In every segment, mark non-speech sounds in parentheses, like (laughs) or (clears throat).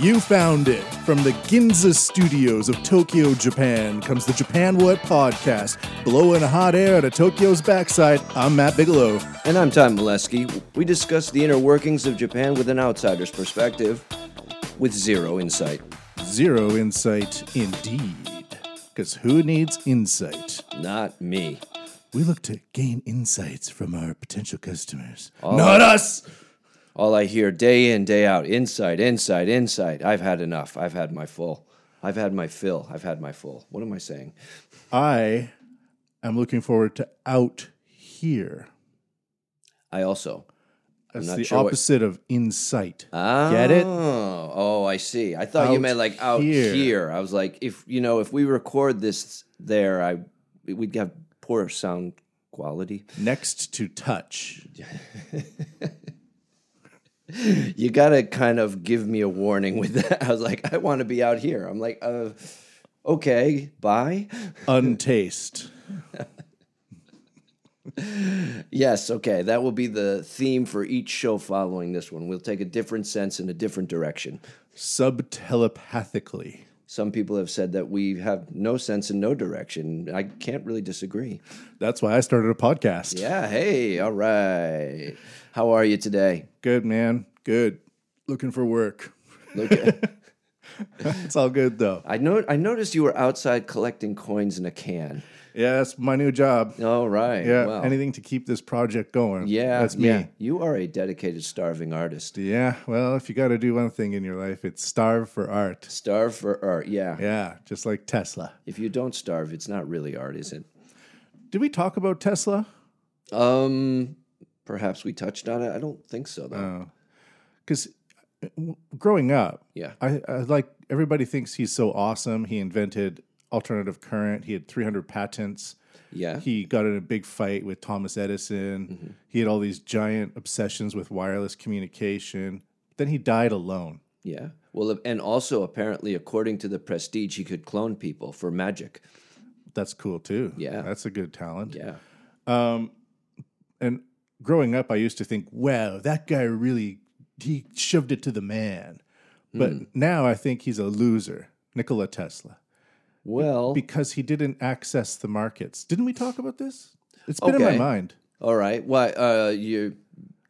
You found it. From the Ginza studios of Tokyo, Japan, comes the Japan What podcast, blowing hot air of Tokyo's backside. I'm Matt Bigelow. And I'm Tom Molesky. We discuss the inner workings of Japan with an outsider's perspective, with zero insight. Zero insight indeed. Because who needs insight? Not me. We look to gain insights from our potential customers. Not us! All I hear day in, day out inside, inside, inside. I've had enough. I've had my full. I've had my fill. I've had my full. What am I saying? I am looking forward to out here. I also. That's not the sure what- opposite of insight. Oh, Get it? Oh, oh, I see. I thought you Out meant like out here. here. I was like, if you know, if we record this there, I we'd have poor sound quality. Next to touch. (laughs) You gotta kind of give me a warning with that. (laughs) I was like, I want to be out here. I'm like, uh, okay, bye. Untaste. Yes, okay. That will be the theme for each show following this one. We'll take a different sense in a different direction. Subtelepathically. Some people have said that we have no sense in no direction. I can't really disagree. That's why I started a podcast. Yeah, hey, all right. How are you today? Good, man. Good. Looking for work. Look (laughs) It's all good, though. I know I noticed you were outside collecting coins in a can. Yeah, that's my new job. All right. Yeah, Wow. anything to keep this project going. yeah, That's me. yeah. You are a dedicated starving artist. Yeah, well, if you got to do one thing in your life, it's starve for art. Starve for art. Yeah. Yeah, just like Tesla. If you don't starve, it's not really art, is it? Did we talk about Tesla? Um, perhaps we touched on it. I don't think so, though. Oh. Because growing up, yeah. I, I like everybody thinks he's so awesome. He invented alternative current. He had 300 patents. Yeah. He got in a big fight with Thomas Edison. Mm-hmm. He had all these giant obsessions with wireless communication. Then he died alone. yeah. Well, and also apparently, according to the Prestige, he could clone people for magic. That's cool too. Yeah. That's a good talent. Yeah. And growing up, I used to think, wow, that guy really, he shoved it to the man. But Hmm. now I think he's a loser, Nikola Tesla, Well, because he didn't access the markets. Didn't we talk about this? It's been in my mind. all right. Why? Uh, you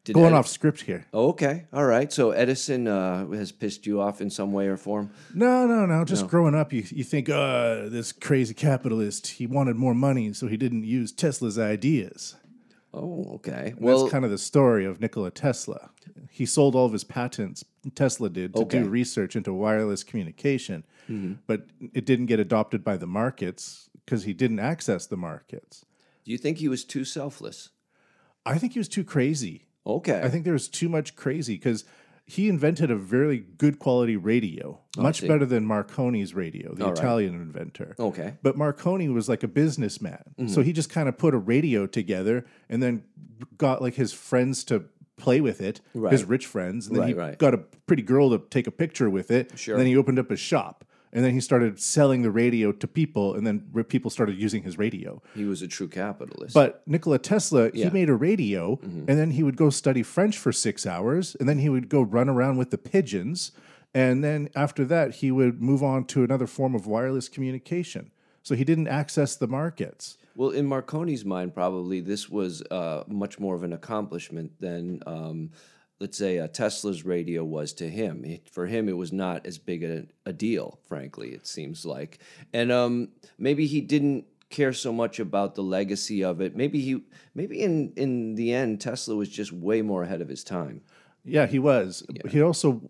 did Going Edi- off script here. Oh, okay. All right. So Edison uh, has pissed you off in some way or form. No, no, no. Just growing up, you, you think, uh, this crazy capitalist, he wanted more money, so he didn't use Tesla's ideas. Oh, okay. And Well, that's kind of the story of Nikola Tesla. He sold all of his patents, Tesla did, to Okay. Mm-hmm. do research into wireless communication, but it didn't get adopted by the markets because he didn't access the markets. do you think he was too selfless? I think he was too crazy. Okay. I think there was too much crazy because he invented a very good quality radio, much see. better than Marconi's radio, the All right. Italian inventor. okay. But Marconi was like a businessman. Mm-hmm. So he just kind of put a radio together and then got like his friends to play with it, his rich friends. And then Right, he right. got a pretty girl to take a picture with it. Sure. And then he opened up a shop. And then he started selling the radio to people. And then r- people started using his radio. He was a true capitalist. But Nikola Tesla, Yeah. Mm-hmm. he made a radio and then he would go study French for six hours. And then he would go run around with the pigeons. And then after that, he would move on to another form of wireless communication. So he didn't access the markets. Well, in Marconi's mind, probably this was uh, much more of an accomplishment than, um, let's say, uh, Tesla's radio was to him. It- for him, it was not as big a, a deal, frankly, it seems like. And um, maybe he didn't care so much about the legacy of it. Maybe he, maybe in in the end, Tesla was just way more ahead of his time. Yeah, he was. He also,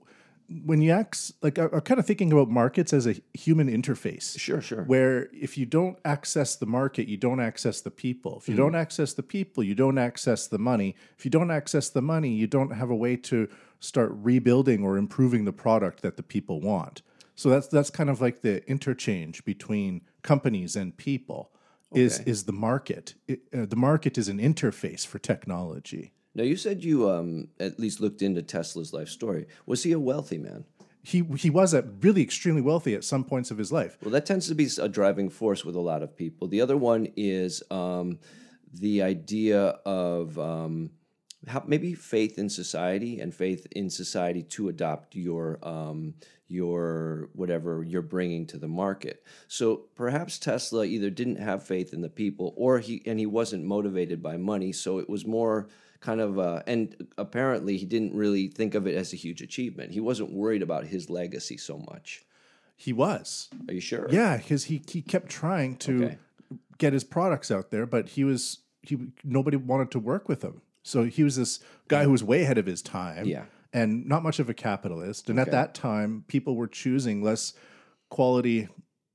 when you act, like, I'm kind of thinking about markets as a human interface. Sure, sure. where if you don't access the market, you don't access the people. If you don't access the people, you don't access the money. If you don't access the money, you don't have a way to start rebuilding or improving the product that the people want. So that's that's kind of like the interchange between companies and people is is the market. It, uh, the market is an interface for technology. Now you said you um, at least looked into Tesla's life story. Was he a wealthy man? He he was a really extremely wealthy at some points of his life. Well, that tends to be a driving force with a lot of people. The other one is um, the idea of um, how, maybe faith in society and faith in society to adopt your um, your whatever you're bringing to the market. So perhaps Tesla either didn't have faith in the people, or he and he wasn't motivated by money. So it was more kind of uh, and apparently he didn't really think of it as a huge achievement. He wasn't worried about his legacy so much. He was. Are you sure? Yeah, because he he kept trying to Okay. get his products out there, but he was he nobody wanted to work with him. So he was this guy who was way ahead of his time. Yeah. And not much of a capitalist. And at that time, people were choosing less quality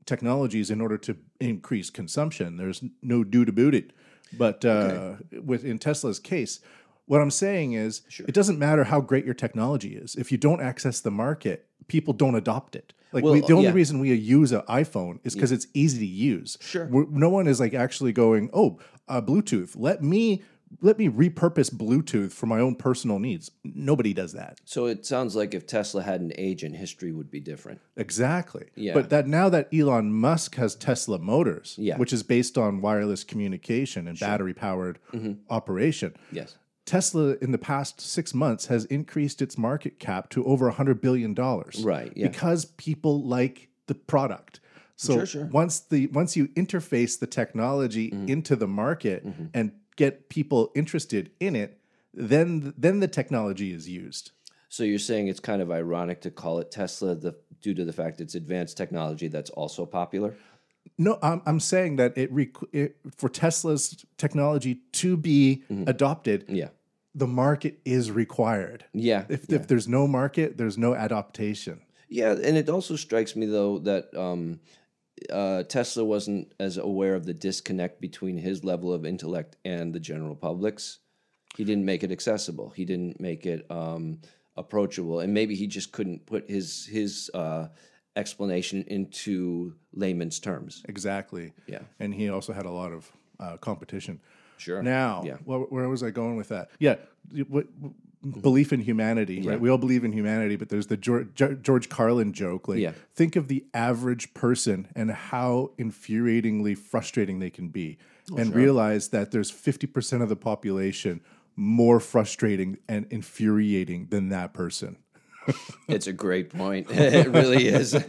technologies in order to increase consumption. There's no do to boot it. But uh, with in Tesla's case, what I'm saying is it doesn't matter how great your technology is. If you don't access the market, people don't adopt it. Like Well, we, the only yeah. reason we use an iPhone is because it's easy to use. Sure. We're, no one is like actually going, oh, uh, Bluetooth. Let me let me repurpose Bluetooth for my own personal needs. Nobody does that. So it sounds like if Tesla had an agent, history would be different. Exactly. Yeah. But that now that Elon Musk has Tesla Motors, Yeah. which is based on wireless communication and battery powered Mm-hmm. operation, Yes. Tesla in the past six months has increased its market cap to over $100 billion. Right, yeah. Because people like the product. So Sure, sure. once the once you interface the technology Mm-hmm. into the market and get people interested in it, then then the technology is used. So you're saying it's kind of ironic to call it Tesla the, due to the fact it's advanced technology that's also popular? No, I'm, I'm saying that it, requ- it for Tesla's technology to be Mm-hmm. adopted, Yeah. the market is required. Yeah. If, if there's no market, there's no adaptation. Yeah, and it also strikes me though that um, uh, Tesla wasn't as aware of the disconnect between his level of intellect and the general public's. He didn't make it accessible. He didn't make it um, approachable, and maybe he just couldn't put his his uh, explanation into layman's terms. Exactly. Yeah. And he also had a lot of uh, competition. Sure. Now, Yeah. wh- where was I going with that? Yeah. What, Mm-hmm. belief in humanity, right? We all believe in humanity, but there's the George, George Carlin joke. Like, Yeah. think of the average person and how infuriatingly frustrating they can be, oh, and realize that there's 50% of the population more frustrating and infuriating than that person. It's a great point. (laughs) it really is. (laughs)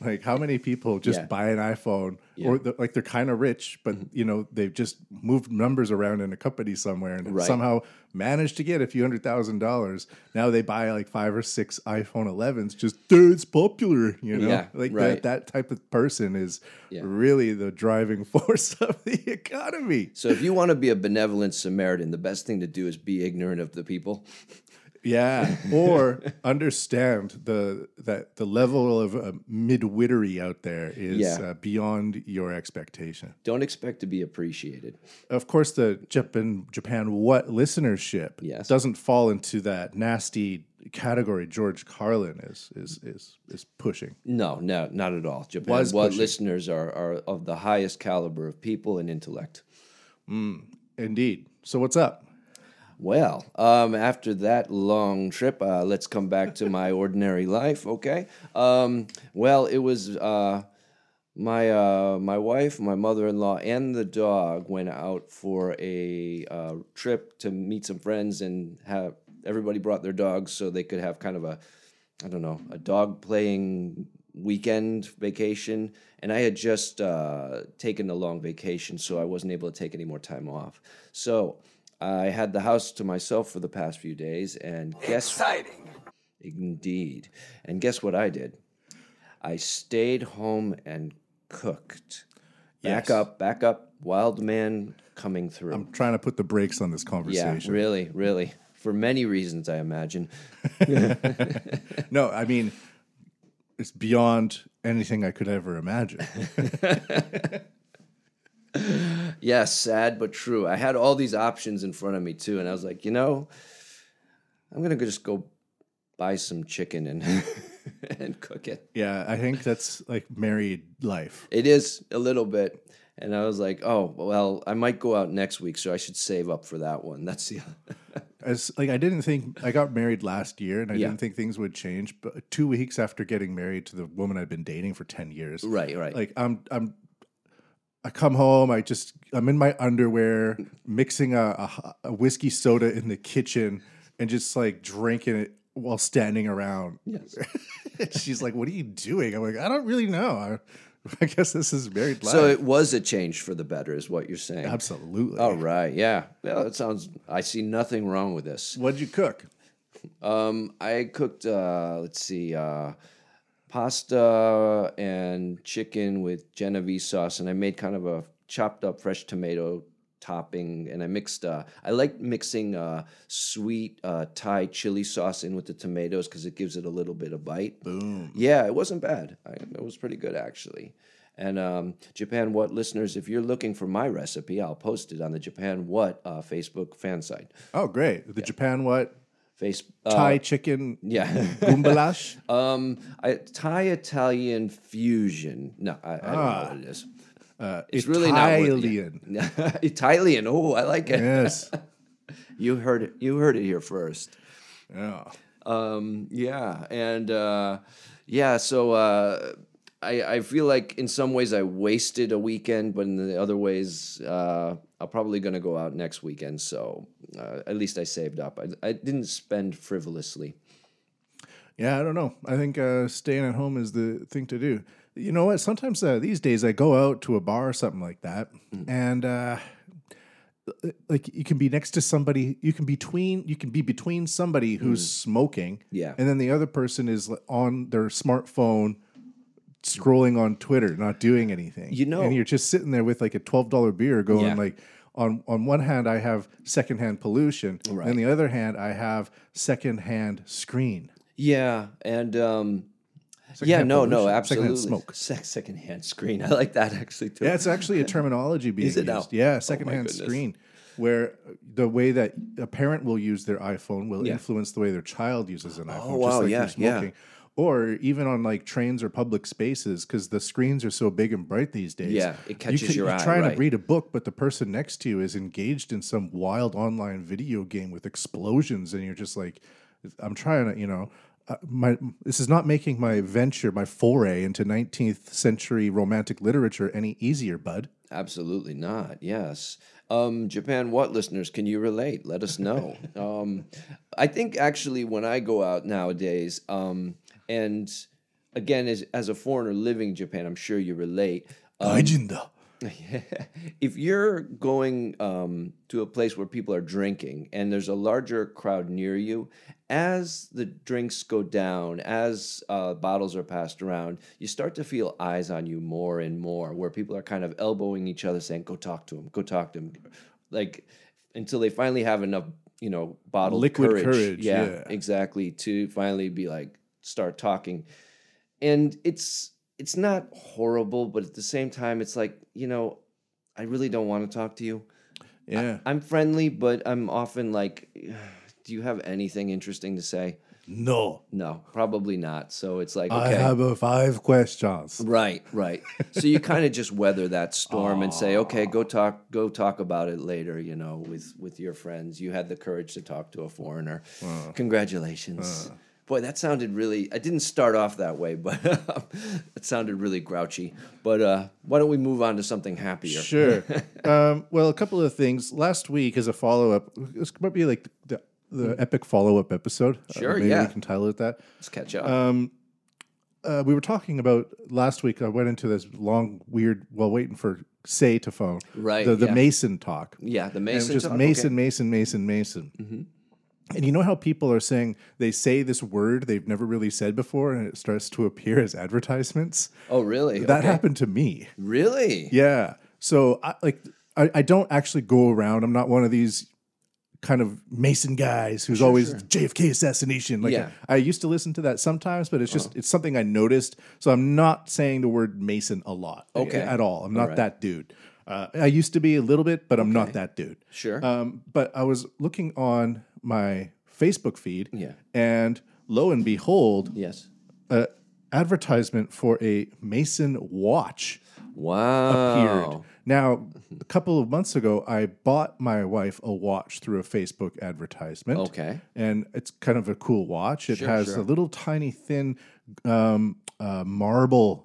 Like, how many people just Yeah. buy an iPhone, or the, like they're kind of rich, but mm-hmm. you know they've just moved numbers around in a company somewhere and Right. somehow managed to get a few hundred thousand dollars. Now they buy like five or six iPhone 11s. Just "Dude, it's popular, you know. Yeah, like right. that, that type of person is Yeah. really the driving (laughs) force of the economy. So if you want to be a benevolent Samaritan, the best thing to do is be ignorant of the people. Yeah, (laughs) or understand the that the level of uh, midwittery out there is Yeah. uh, beyond your expectation. Don't expect to be appreciated. Of course, the Japan Japan what listenership Yes. doesn't fall into that nasty category George Carlin is is is is pushing. No, no, not at all. Japan. Was what pushing. listeners are, are of the highest caliber of people and intellect. Indeed. So what's up? Well, um, after that long trip, uh, let's come back to my ordinary life. Okay. Um, well, it was uh, my uh, my wife, my mother in law, and the dog went out for a uh, trip to meet some friends, and have everybody brought their dogs so they could have kind of a I don't know a dog playing weekend vacation. And I had just uh, taken a long vacation, so I wasn't able to take any more time off. So I had the house to myself for the past few days, and guess Exciting. indeed, and guess what I did? I stayed home and cooked. Back Yes. up, back up, wild man coming through. I'm trying to put the brakes on this conversation. yeah, conversation. really, really, for many reasons, I imagine. (laughs) No, I mean it's beyond anything I could ever imagine. (laughs) Yes, sad but true. I had all these options in front of me too, and I was like, you know, I'm gonna just go buy some chicken and (laughs) and cook it. yeah, I think that's like married life. It is a little bit, And I was like, oh well, I might go out next week, so I should save up for that one. That's the (laughs) As like I didn't think I got married last year, and I Yeah. didn't think things would change. But two weeks after getting married to the woman I'd been dating for ten years, right, right. like I'm I'm I come home, I just I'm in my underwear mixing a, a, a whiskey soda in the kitchen and just like drinking it while standing around. yes. (laughs) She's like, "What are you doing?" I'm like, "I don't really know. I, (laughs) I guess this is married life." So it was a change for the better, is what you're saying. Absolutely. All right, yeah. Well, it sounds. I see nothing wrong with this. What'd you cook? Um, I cooked. Uh, let's see, uh, pasta and chicken with Genovese sauce, and I made kind of a chopped up fresh tomato topping, and I mixed. Uh, I like mixing uh, sweet uh, Thai chili sauce in with the tomatoes because it gives it a little bit of bite. Boom. Yeah, it wasn't bad. I, it was pretty good actually. And um, Japan What listeners, if you're looking for my recipe, I'll post it on the Japan What uh, Facebook fan site. Oh, great. The Japan what? Face uh, Thai chicken yeah. goulash. (laughs) Um, I, Thai Italian fusion. No, I, I don't know what it is. Uh, It's really not worth- Italian. (laughs) Italian. Oh, I like it. yes. (laughs) You heard it. You heard it here first. Yeah. Um, yeah, and uh, yeah. So uh, I, I feel like in some ways I wasted a weekend, but in the other ways uh, I'm probably going to go out next weekend. So uh, at least I saved up. I, I didn't spend frivolously. Yeah, I don't know. I think uh, staying at home is the thing to do. You know what? Sometimes uh, these days I go out to a bar or something like that, Mm. and uh, like you can be next to somebody, you can between, you can be between somebody who's smoking, Mm. Yeah. and then the other person is on their smartphone scrolling on Twitter, not doing anything. You know- and you're just sitting there with like a twelve dollar beer, going Yeah. like. On, on one hand, I have secondhand pollution. Right. And the other hand, I have secondhand screen. Yeah, and um, yeah, no, no, absolutely. secondhand smoke. Sec- secondhand screen. (laughs) I like that actually too. Yeah, it's actually a (laughs) terminology being Is it now? used. Yeah, Oh, secondhand goodness. screen, where the way that a parent will use their iPhone will Yeah. influence the way their child uses an iPhone. Oh, wow, like yeah, smoking. Or even on like trains or public spaces, because the screens are so big and bright these days. Yeah, it catches you could, your you're eye, trying right. to read a book, but the person next to you is engaged in some wild online video game with explosions, and you're just like, I'm trying to, you know. Uh, my this is not making my venture, my foray into 19th century romantic literature any easier, bud. Absolutely not. Yes. Um, Japan, what listeners can you relate? Let us know. (laughs) um, I think actually when I go out nowadays, um, and again, as, as a foreigner living in Japan, I'm sure you relate. Um, (laughs) if you're going um, to a place where people are drinking and there's a larger crowd near you, as the drinks go down, as uh, bottles are passed around, you start to feel eyes on you more and more, where people are kind of elbowing each other, saying, "Go talk to him, go talk to him," like until they finally have enough, you know, bottled Liquid courage, courage, yeah, yeah. exactly, to finally be like start talking. And it's it's not horrible but at the same time it's like you know i really don't want to talk to you. Yeah. i'm friendly but i'm often like (sighs) do you have anything interesting to say? No. no probably not. So it's like I okay. have a five questions. right right. So you kind of (laughs) just weather that storm and say okay go talk go talk about it later you know with with your friends. You had the courage to talk to a foreigner. Uh. Congratulations uh. Boy that sounded really i didn't start off that way but (laughs) it sounded really grouchy but uh why don't we move on to something happier Sure. (laughs) um, well, a couple of things. Last week, as a follow up, this might be like the, the epic follow up episode. Uh, Sure, maybe yeah. we can title it that. let's catch up Uh, we were talking about last week. I went into this long, weird, while waiting for Say to phone. Right, The, the yeah. Mason talk. yeah the mason was just talk? Mason, Okay. Mason, Mason, Mason. And you know how people are saying they say this word they've never really said before, and it starts to appear as advertisements. oh really That Okay. happened to me. really Yeah. So I like I, I don't actually go around. I'm not one of these kind of Mason guys who's always JFK assassination. Like Yeah. I, I used to listen to that sometimes, but it's just it's something I noticed. So I'm not saying the word Mason a lot. Okay. At all. I'm not right. that dude. Uh, I used to be a little bit, but I'm not that dude. sure Um, but I was looking on my Facebook feed, Yeah. and lo and behold, yes a advertisement for a Mason watch. Wow. appeared. Now, a couple of months ago, I bought my wife a watch through a Facebook advertisement. Okay. And it's kind of a cool watch. It Sure, has sure. a little tiny thin um, uh, marble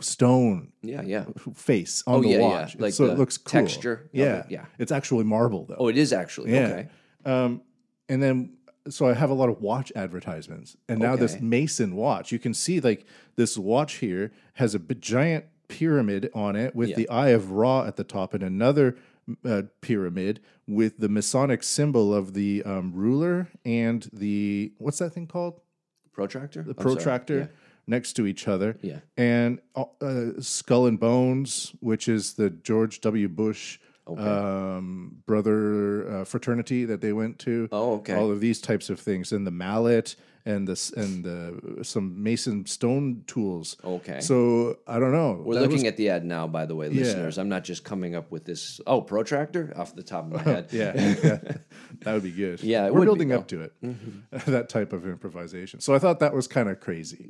stone Yeah, yeah. face on. Oh, the yeah, yeah. watch. Like so it looks cool. texture Yeah. it, yeah. It's actually marble though. Oh, it is actually. Yeah. Okay. Um, and then so I have a lot of watch advertisements, and now this Mason watch, you can see like this watch here has a b- giant pyramid on it with Yeah. the Eye of Ra at the top, and another uh, pyramid with the Masonic symbol of the um, ruler and the what's that thing called? Protractor? The protractor next to each other. Yeah. And uh, Skull and Bones, which is the George W. Bush um, brother uh, fraternity that they went to. Oh, okay. All of these types of things, and the mallet, and the s- and some mason stone tools. Okay. So I don't know. We're looking at the ad now, by the way, listeners. I'm not just coming up with this. Oh, protractor off the top of my (laughs) head. Yeah, (laughs) yeah, that would be good. Yeah, we're would be, building though. up to it. (laughs) that type of improvisation. So I thought that was kind of crazy.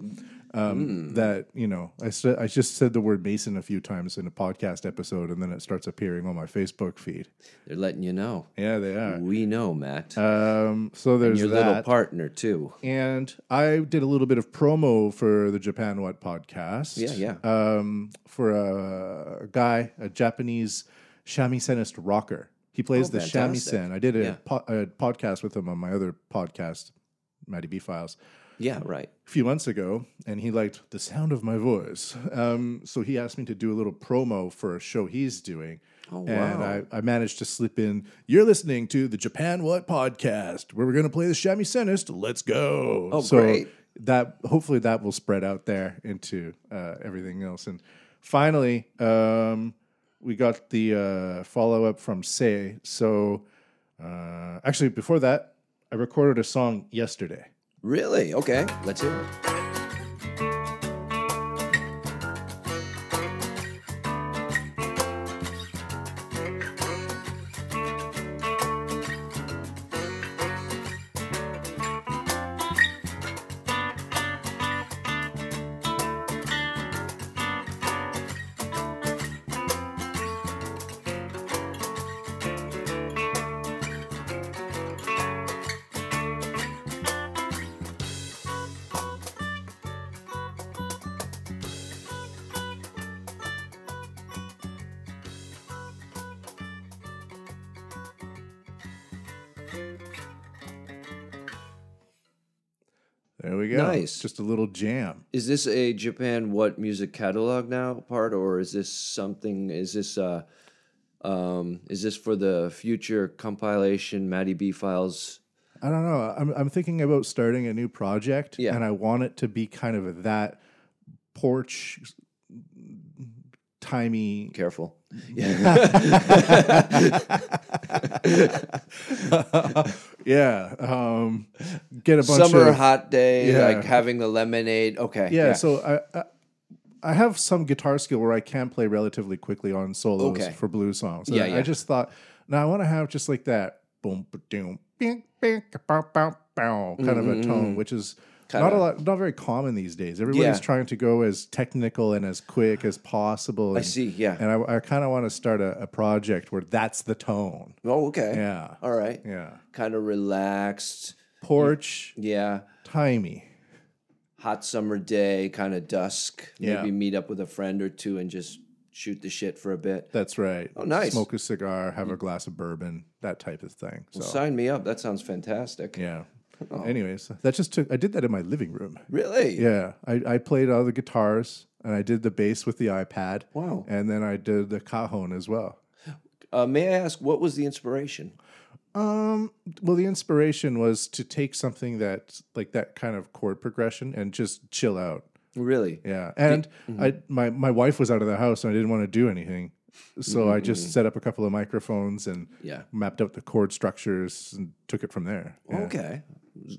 Um, Hmm. That you know, I said I just said the word Mason a few times in a podcast episode, and then it starts appearing on my Facebook feed. They're letting you know. Yeah, they are. We know, Matt. Um, so there's Your little partner too. And I did a little bit of promo for the Japan What podcast. Yeah, yeah. Um, for a, a guy, a Japanese shamisen rocker. He plays Oh, the fantastic. shamisen. I did a, Yeah. po- a podcast with him on my other podcast, Matty B Files, Yeah, right. a few months ago, and he liked the sound of my voice. Um, so he asked me to do a little promo for a show he's doing. Oh, and. I, I managed to slip in, you're listening to the Japan What podcast, where we're going to play the shamisenist. Let's go. Oh, so great. That hopefully that will spread out there into uh, everything else. And finally, um, we got the uh, follow up from Say. So uh, actually, before that, I recorded a song yesterday. Really? Okay. Let's hear it. Just a little jam. Is this a Japan What music catalog now part, or is this something? Is this uh, um, is this for the future compilation Matty B files? I don't know. I'm I'm thinking about starting a new project, Yeah. and I want it to be kind of that porch timey. Careful. (laughs) yeah. Um, get a bunch of Summer of hot day, Yeah. like having the lemonade. Okay. yeah. So I, I I have some guitar skill where I can play relatively quickly on solos Okay. for blues songs. Yeah, And I just thought, now I want to have just like that boom, ba-doom, bing, bing, bow, bow, bow, kind of a tone, which is. Not. Kinda- a lot, not very common these days. Everybody's Yeah. trying to go as technical and as quick as possible. I see. Yeah. And I, I kind of want to start a, a project where that's the tone. Oh, okay. Yeah. All right. Yeah. Kind of relaxed. Porch, Yeah. timey. Hot summer day, kind of dusk. Yeah. Maybe meet up with a friend or two and just shoot the shit for a bit. That's right. Oh, nice. Smoke a cigar, have a mm. glass of bourbon, that type of thing. So, Sign me up. That sounds fantastic. yeah. Oh. Anyways, that just took, I did that in my living room. Really? Yeah. I, I played all the guitars and I did the bass with the iPad. Wow. And then I did the cajon as well. Uh, may I ask, what was the inspiration? Um, well, the inspiration was to take something that like that kind of chord progression and just chill out. Really? Yeah, and mm-hmm. I my my wife was out of the house and I didn't want to do anything, so I just set up a couple of microphones and Mm-hmm, Yeah. mapped out the chord structures and took it from there. Yeah. Okay.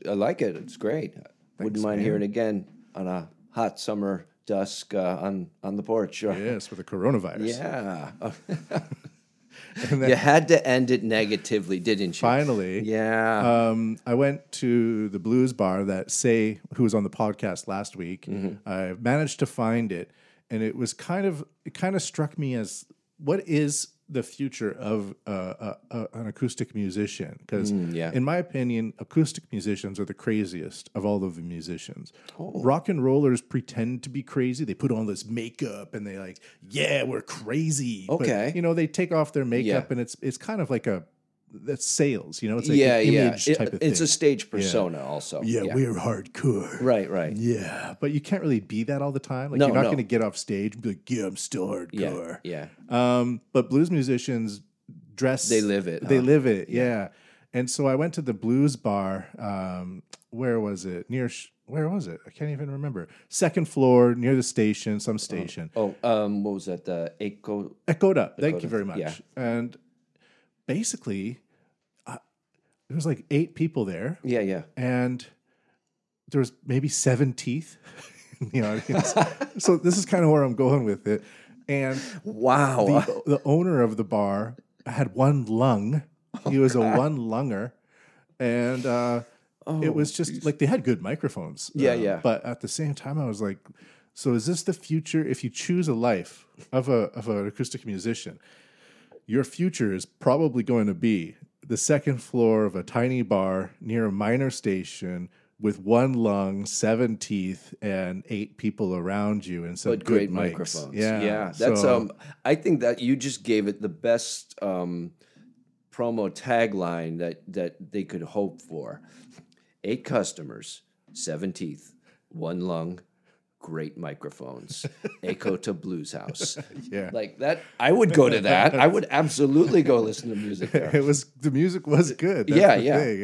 I like it. It's great. Wouldn't mind hearing it again on a hot summer dusk uh, on on the porch. (laughs) Yes, with the coronavirus. Yeah. (laughs) And then you had to end it negatively, didn't you? finally, Yeah. um, I went to the blues bar that Say, who was on the podcast last week. Mm-hmm. I managed to find it, and it was kind of it kind of struck me as what is the future of uh, uh, uh, an acoustic musician because yeah. in my opinion acoustic musicians are the craziest of all of the musicians rock and rollers pretend to be crazy they put on this makeup and they like yeah we're crazy But, Okay. you know they take off their makeup Yeah. and it's it's kind of like a that's sales you know it's like yeah, yeah. image It- type of it's thing a stage persona, also. yeah, we're hardcore right, right. yeah, but you can't really be that all the time. Like No, you're not no. going to get off stage and be like, "Yeah, I'm still Yeah, hardcore." yeah. Um, but blues musicians dress. They live it, They huh? live it. Yeah. And so I went to the blues bar. Um, where was it? Near. Where was it? I can't even remember. Second floor near the station, some station. Oh, um, what was that? The Echo. Echoda. Thank you very much. yeah. And basically, there was like eight people there Yeah, yeah. and there was maybe seven teeth in the audience. so this is kind of where I'm going with it. And Wow. the, the owner of the bar had one lung. He was a one lunger, and uh, it was just like they had good microphones. Yeah, uh, yeah. But at the same time, I was like, so is this the future? If you choose a life of a of an acoustic musician, your future is probably going to be the second floor of a tiny bar near a minor station with one lung, seven teeth, and eight people around you, and some but good great mics. microphones. Yeah, yeah. That's so- um. I think that you just gave it the best um, promo tagline that that they could hope for. Eight customers, seven teeth, one lung, great microphones. (laughs) Echo to Blues House. Yeah. Like that, I would go to that. I would absolutely go listen to music (laughs) there. It was the music was good. That's Yeah, yeah. thing,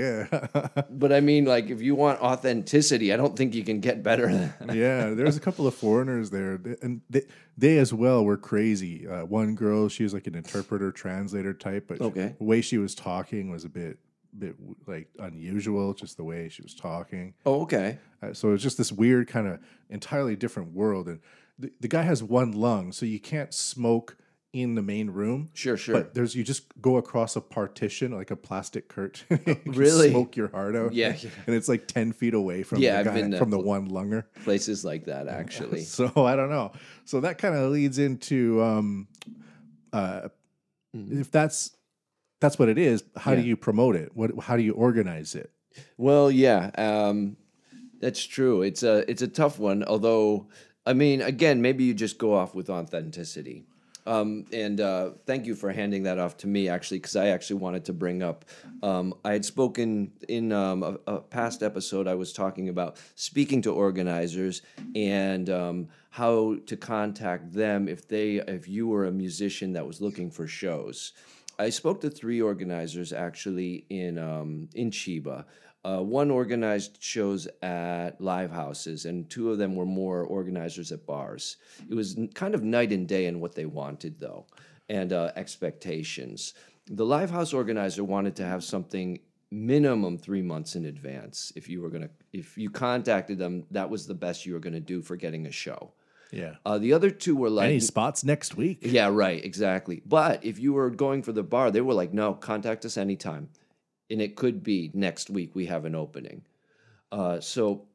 yeah, (laughs) But I mean, like, if you want authenticity, I don't think you can get better than yeah. There was a couple of foreigners there, and they, they as well were crazy. Uh, one girl, she was like an interpreter, translator type, but she- Okay. the way she was talking was a bit, bit like unusual. Just the way she was talking. Oh, okay. Uh, so it's just this weird kind of entirely different world, and the, the guy has one lung, so you can't smoke in the main room. Sure, sure. But there's you just go across a partition like a plastic curtain. (laughs) (laughs) Really? smoke your heart out. Yeah, yeah. and it's like ten feet away from Yeah, the guy, from the one lunger. Places like that, actually. (laughs) So I don't know. So that kind of leads into um, uh, if that's that's what it is. How do Mm-hmm. You promote it? What how do you organize it? Well, yeah, um, that's true. It's a it's a tough one. Although, I mean, again, maybe you just go off with authenticity. Um, and uh, thank you for handing that off to me, actually, because I actually wanted to bring up. Um, I had spoken in um, a, a past episode. I was talking about speaking to organizers and um, how to contact them if they if you were a musician that was looking for shows. I spoke to three organizers actually in um, in Chiba. Uh, one organized shows at live houses, and two of them were more organizers at bars. It was kind of night and day in what they wanted, though, and uh, expectations. The live house organizer wanted to have something minimum three months in advance. If you were gonna, if you contacted them, that was the best you were gonna do for getting a show. Yeah. Uh, the other two were like, Any spots next week? yeah, right, exactly. But if you were going for the bar, they were like, no, contact us anytime. And it could be next week we have an opening. Uh, so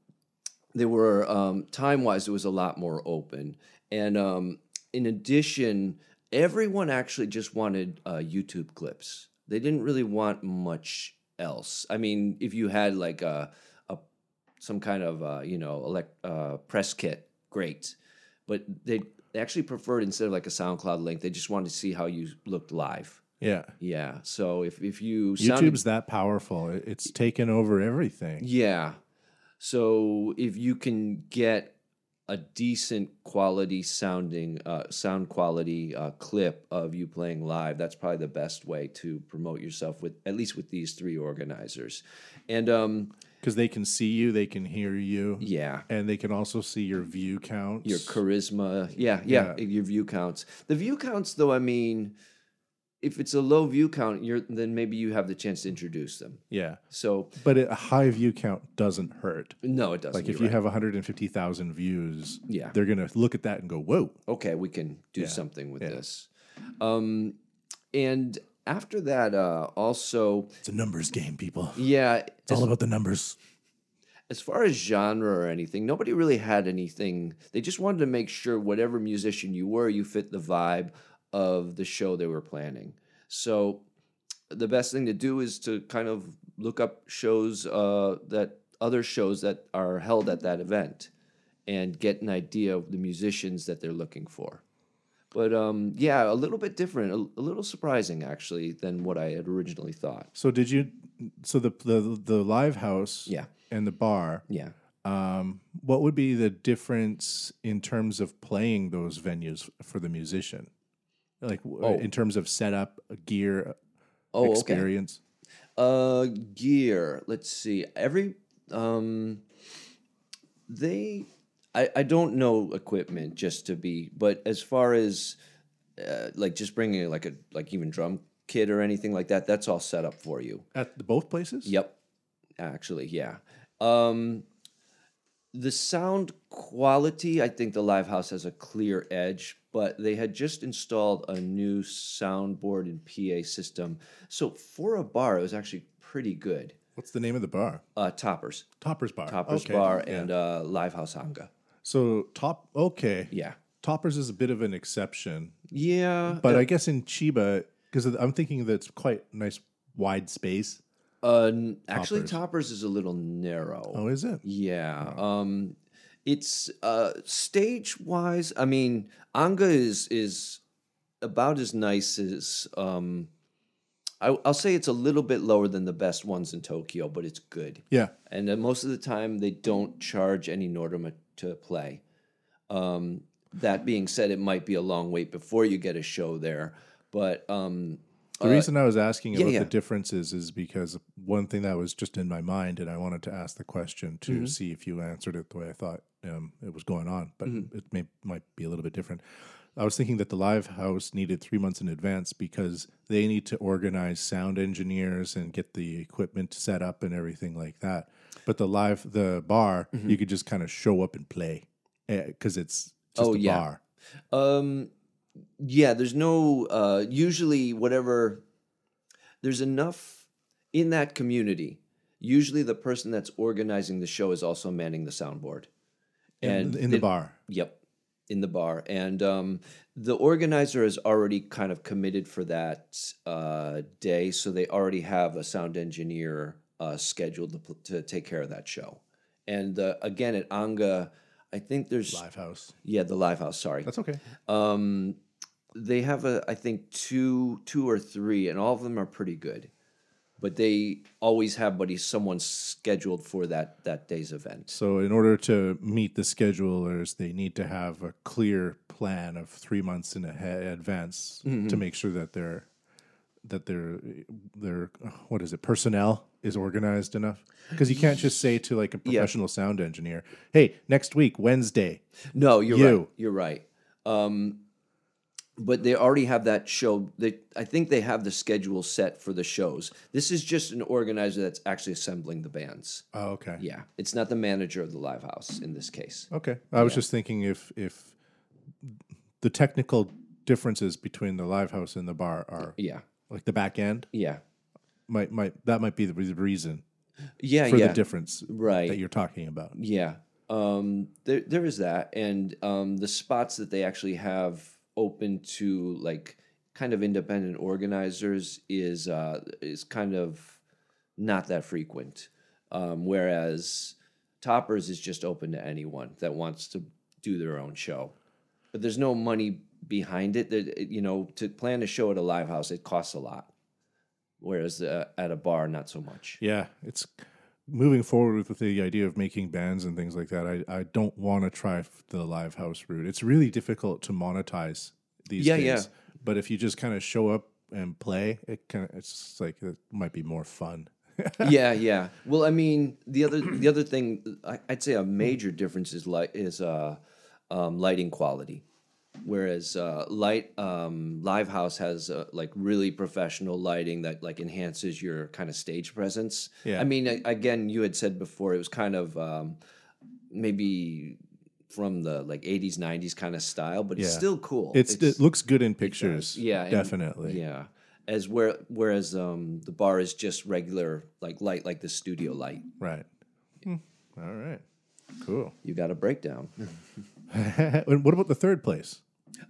they were, um, time wise, it was a lot more open. And um, in addition, everyone actually just wanted uh, YouTube clips. They didn't really want much else. I mean, if you had like a, a some kind of uh, you know elect, uh, press kit, great. But they they actually preferred instead of like a SoundCloud link, they just wanted to see how you looked live. Yeah. Yeah. So if if you sounded, YouTube's that powerful. It's taken over everything. yeah. So if you can get a decent quality sounding uh, sound quality uh, clip of you playing live, that's probably the best way to promote yourself with at least with these three organizers. And um, Because they can see you, they can hear you, yeah, and they can also see your view counts. your charisma. Yeah, yeah, Yeah. your view counts. The view counts, though, I mean, if it's a low view count, you're then maybe you have the chance to introduce them. yeah. So But a high view count doesn't hurt. no, it doesn't. Like if you right. have 150,000 views, Yeah. they're to look at that and go, whoa. okay, we can do Yeah. something with Yeah. this. Um, and after that, uh, also, It's a numbers game, people. yeah, It's all about the numbers. as far as genre or anything, nobody really had anything. They just wanted to make sure whatever musician you were, you fit the vibe of the show they were planning. So the best thing to do is to kind of look up shows uh, that other shows that are held at that event and get an idea of the musicians that they're looking for. But um, yeah, a little bit different, a, a little surprising actually than what I had originally thought. So did you? So the the the live house, Yeah. and the bar. Yeah. Um, what would be the difference in terms of playing those venues for the musician? Like Oh. in terms of setup, gear, Oh, okay. experience. Uh, gear. Let's see. Every um, they. I I don't know equipment just to be, but as far as uh, like just bringing like a like even drum kit or anything like that, that's all set up for you. At the, both places? Yep. Actually, yeah. Um, the sound quality, I think the Live House has a clear edge, but they had just installed a new soundboard and PA system. So for a bar, it was actually pretty good. What's the name of the bar? Uh, Toppers, Toppers Bar. Toppers Okay, Bar, yeah. and uh, Live House Anga. So top. Okay. Yeah. Toppers is a bit of an exception, Yeah. but I guess in Chiba, because I'm thinking that's quite nice wide space. uh, n- actually, Toppers. Toppers is a little narrow. Oh, is it? Yeah. Um it's uh stage wise, I mean, Anga is is about as nice as um I, I'll say it's a little bit lower than the best ones in Tokyo, but it's good. Yeah. And uh, most of the time, they don't charge any Nordama to play. Um, that being said, it might be a long wait before you get a show there. But um, The reason I was asking yeah, about yeah. the differences is because one thing that was just in my mind, and I wanted to ask the question to Mm-hmm. see if you answered it the way I thought um, it was going on, but Mm-hmm. it may might be a little bit different. I was thinking that the live house needed three months in advance because they need to organize sound engineers and get the equipment set up and everything like that. But the live the bar, Mm-hmm. you could just kind of show up and play because it's just Oh, a yeah. bar. Um, yeah, there's no uh, usually whatever. There's enough in that community. Usually, the person that's organizing the show is also manning the soundboard. in, in the they- bar. Yep, in the bar, and um, the organizer is already kind of committed for that uh, day, so they already have a sound engineer uh, scheduled to, to take care of that show. And uh, again, at Anga, I think there's Live house. yeah the live house. Sorry, That's okay. um, they have a, I think two, two or three, and all of them are pretty good. But they always have, buddy, someone scheduled for that that day's event. So, in order to meet the schedulers, they need to have a clear plan of three months in advance Mm-hmm. to make sure that their that their their what is it personnel is organized enough. Because you can't just say to like a professional sound engineer, "Hey, next week Wednesday." No, you're You. right. You're right. Um, but they already have that show. They, I think they have the schedule set for the shows. This is just an organizer that's actually assembling the bands. Oh, okay, Yeah, it's not the manager of the live house in this case. okay. I was just thinking if if the technical differences between the live house and the bar are Yeah, like the back end yeah, might might that might be the reason yeah, for yeah. the difference Right. that you're talking about. Yeah, um, there there is that, and um, the spots that they actually have open to like kind of independent organizers is uh, is kind of not that frequent. Um, whereas Toppers is just open to anyone that wants to do their own show, but there's no money behind it. That you know, to plan a show at a live house, it costs a lot. Whereas uh, at a bar, not so much. Yeah, it's moving forward with the idea of making bands and things like that. I, I don't want to try the live house route. It's really difficult to monetize these Yeah, days. yeah. But if you just kind of show up and play, it kind of it's just like it might be more fun. (laughs) yeah, yeah. Well, I mean, the other the other thing I, I'd say a major difference is light is uh, um, lighting quality. Whereas uh, light um, live house has uh, like really professional lighting that like enhances your kind of stage presence. Yeah. I mean, again, you had said before it was kind of um, maybe from the like 80s 90s kind of style but it's still cool It's, it looks good in pictures. yeah, and- definitely. yeah as where whereas um the bar is just regular like light like the studio light Right. Hmm. All right. Cool. You got a breakdown. (laughs) (laughs) and what about the third place?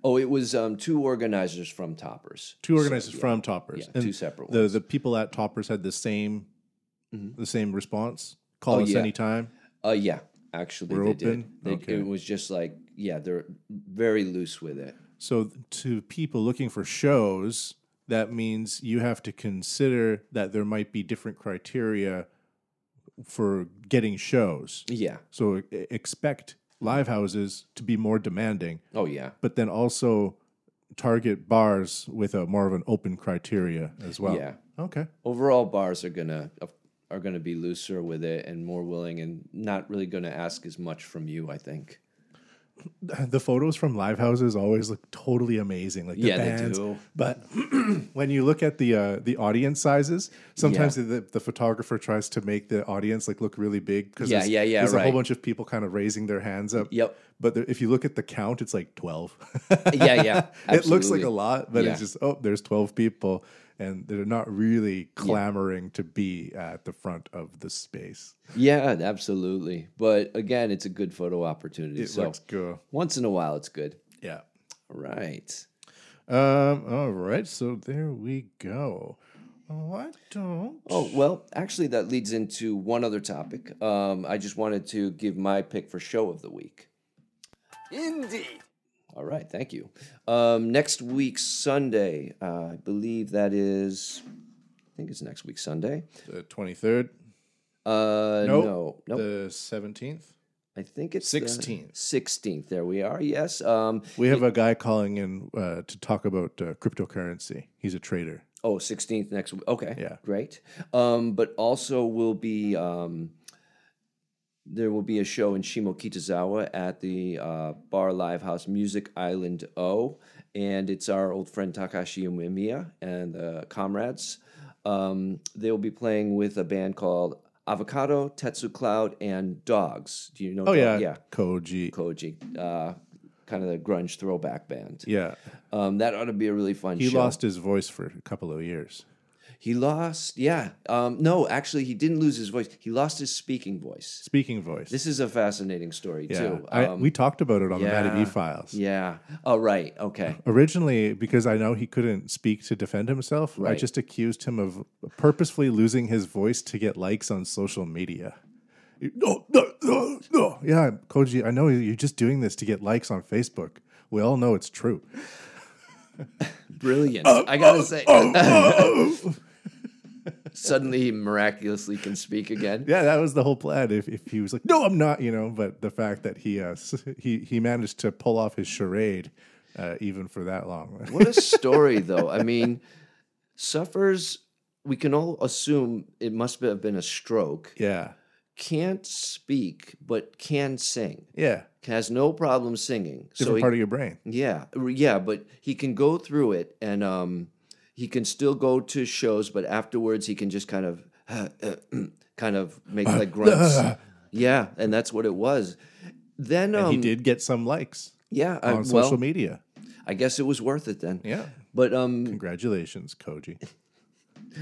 Oh, it was um, two organizers from Toppers. Two organizers from Toppers. Yeah, two separate the, ones. The people at Toppers had the same the same response. Call us yeah. anytime. Uh, yeah, actually, We're they open? did. They, Okay. It was just like, yeah, they're very loose with it. So to people looking for shows, that means you have to consider that there might be different criteria for getting shows. Yeah. So expect live houses to be more demanding, Oh, yeah. but then also target bars with a more of an open criteria as well. Yeah. Okay. Overall, bars are gonna uh, are gonna be looser with it and more willing, and not really gonna ask as much from you. I think. (laughs) The photos from live houses always look totally amazing. Like the Yeah, they bands. do. But (clears throat) when you look at the uh, the audience sizes, sometimes the, the photographer tries to make the audience like look really big because Yeah, there's, yeah, yeah, there's a whole bunch of people kind of raising their hands up. Yep. But there, if you look at the count, it's like twelve. Yeah, yeah. (laughs) it looks like a lot, but Yeah. it's just oh, there's twelve people, and they're not really clamoring to be at the front of the space. Yeah, absolutely. But again, it's a good photo opportunity. It so looks good. once in a while, it's good. Yeah. All right. Um. All right. So there we go. Why don't? Oh, well, actually, that leads into one other topic. Um, I just wanted to give my pick for show of the week. Indeed. All right, thank you. Um, next week, Sunday, uh, I believe that is, I think it's next week, Sunday. The twenty third. Uh, Nope. No, nope. The seventeenth. I think it's 16th. Sixteenth. There we are. Yes. Um, We have a guy calling in uh, to talk about uh, cryptocurrency. He's a trader. Oh, 16th next week. Okay. Yeah. Great. Um, but also we'll be um, there will be a show in Shimokitazawa at the uh, Bar Live House Music Island O, and it's our old friend Takashi Umemiya and the comrades. Um, they will be playing with a band called Avocado, Tetsu Cloud, and Dogs. Do you know? Oh yeah, yeah, Koji. Koji. Uh, kind of the grunge throwback band. Yeah, Um, that ought to be a really fun show. he show. lost his voice for a couple of years. He lost, yeah. Um, no, actually, he didn't lose his voice. He lost his speaking voice. Speaking voice. This is a fascinating story yeah, too. I, Um, we talked about it on the Matty yeah. B files. yeah. Oh, right. Okay. Originally, because I know he couldn't speak to defend himself, I just accused him of purposefully losing his voice to get likes on social media. No, no, no, no. Yeah, Koji, I know you're just doing this to get likes on Facebook. We all know it's true. (laughs) Brilliant. Uh, I gotta say. (laughs) Suddenly, he miraculously can speak again. Yeah, that was the whole plan. If, if he was like, "No, I'm not," you know, but the fact that he uh, he he managed to pull off his charade uh, even for that long. (laughs) What a story, though. I mean, suffers. We can all assume it must have been a stroke. yeah, Can't speak, but can sing. yeah, Has no problem singing. different he- part of your brain. Yeah, yeah, but he can go through it, and um, he can still go to shows, but afterwards he can just kind of, (clears throat) kind of make like (laughs) grunts. yeah, and that's what it was. Then um, he did get some likes yeah, I, on well, social media. I guess it was worth it then. Yeah, But um, congratulations, Koji. (laughs)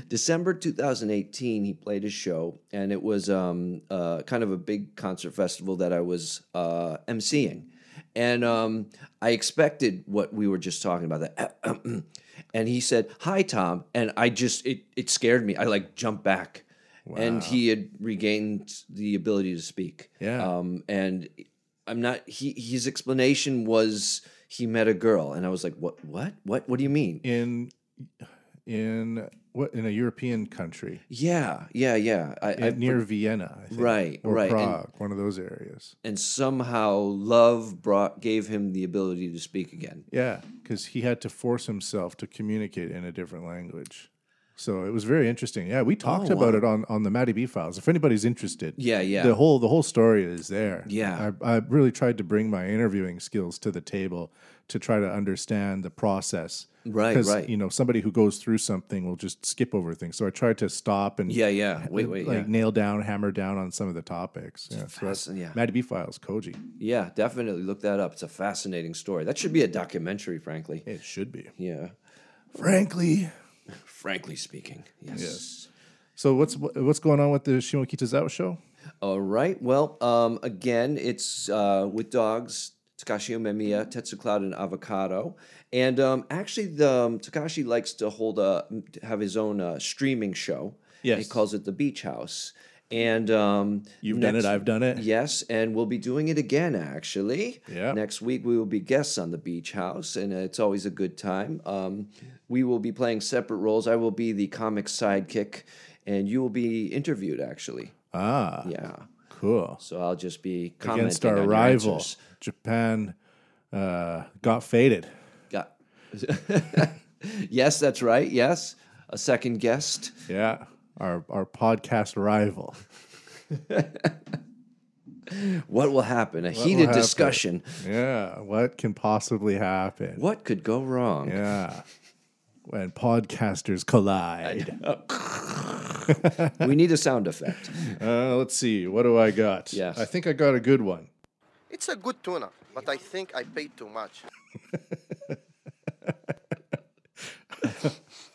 December 2018, he played a show, and it was um, uh, kind of a big concert festival that I was uh, emceeing. And um, I expected what we were just talking about that. (clears throat) and he said, Hi, Tom. And I just, it, it scared me. I like jumped back. And he had regained the ability to speak. Yeah. Um, and I'm not, he, his explanation was he met a girl. And I was like, What, what, what, what do you mean? In in what in a European country Yeah, yeah, yeah. I, I, near Vienna, I think, Right, or right, and- Prague, one of those areas. and somehow love brought gave him the ability to speak again. Yeah, because he had to force himself to communicate in a different language. So it was very interesting. Yeah, we talked Oh, about it on, on the Matty B files. If anybody's interested, Yeah, yeah. the whole the whole story is there. Yeah. I, I really tried to bring my interviewing skills to the table to try to understand the process. Right, right. You know, somebody who goes through something will just skip over things. So I tried to stop and Yeah, yeah. Wait, wait, like yeah. nail down, hammer down on some of the topics. Yeah, so that's yeah. Matty B files, Koji. Yeah, definitely look that up. It's a fascinating story. That should be a documentary, frankly. It should be. Yeah. Frankly. Frankly speaking. Yes. Yes. So what's what's going on with the Shimokitazawa show? All right. Well, um, again, it's uh, with dogs. Takashi Umemiya, Tetsu Cloud, and Avocado. And um, actually, the um, Takashi likes to hold a have his own uh, streaming show. Yes. he calls it the Beach House. And um, You've done it. I've done it. Yes, and we'll be doing it again. Actually, Yeah. Next week we will be guests on the Beach House, and it's always a good time. Um, we will be playing separate roles. I will be the comic sidekick, and you will be interviewed. Actually, Ah, yeah. cool. So I'll just be commenting Against our rival. Japan, uh, got faded. Got. (laughs) yes, that's right. Yes, a second guest. Yeah, our our podcast rival. (laughs) What will happen? A will heated happen? discussion. Yeah, what can possibly happen? What could go wrong? Yeah, when podcasters collide. (laughs) We need a sound effect. Uh, let's see. What do I got? Yes. I think I got a good one. It's a good tuna, but I think I paid too much. (laughs)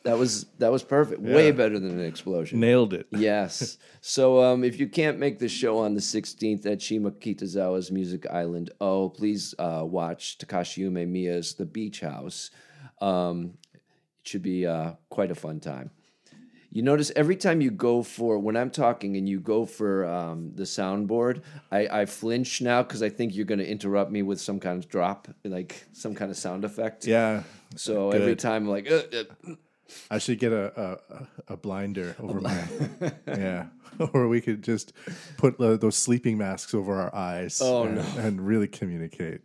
That was that was perfect. Way better than an explosion. Nailed it. Yes. (laughs) So um, if you can't make the show on the 16th at Shimokitazawa's Music Island, oh, please uh, watch Takashi Umemiya's The Beach House. Um, it should be uh, quite a fun time. You notice every time you go for, when I'm talking and you go for um, the soundboard, I, I flinch now because I think you're going to interrupt me with some kind of drop, like some kind of sound effect. Yeah. So every time I'm like, uh, uh, I should get a a, a blinder over my (laughs) yeah, or we could just put the, those sleeping masks over our eyes. Oh, and, no. and really communicate.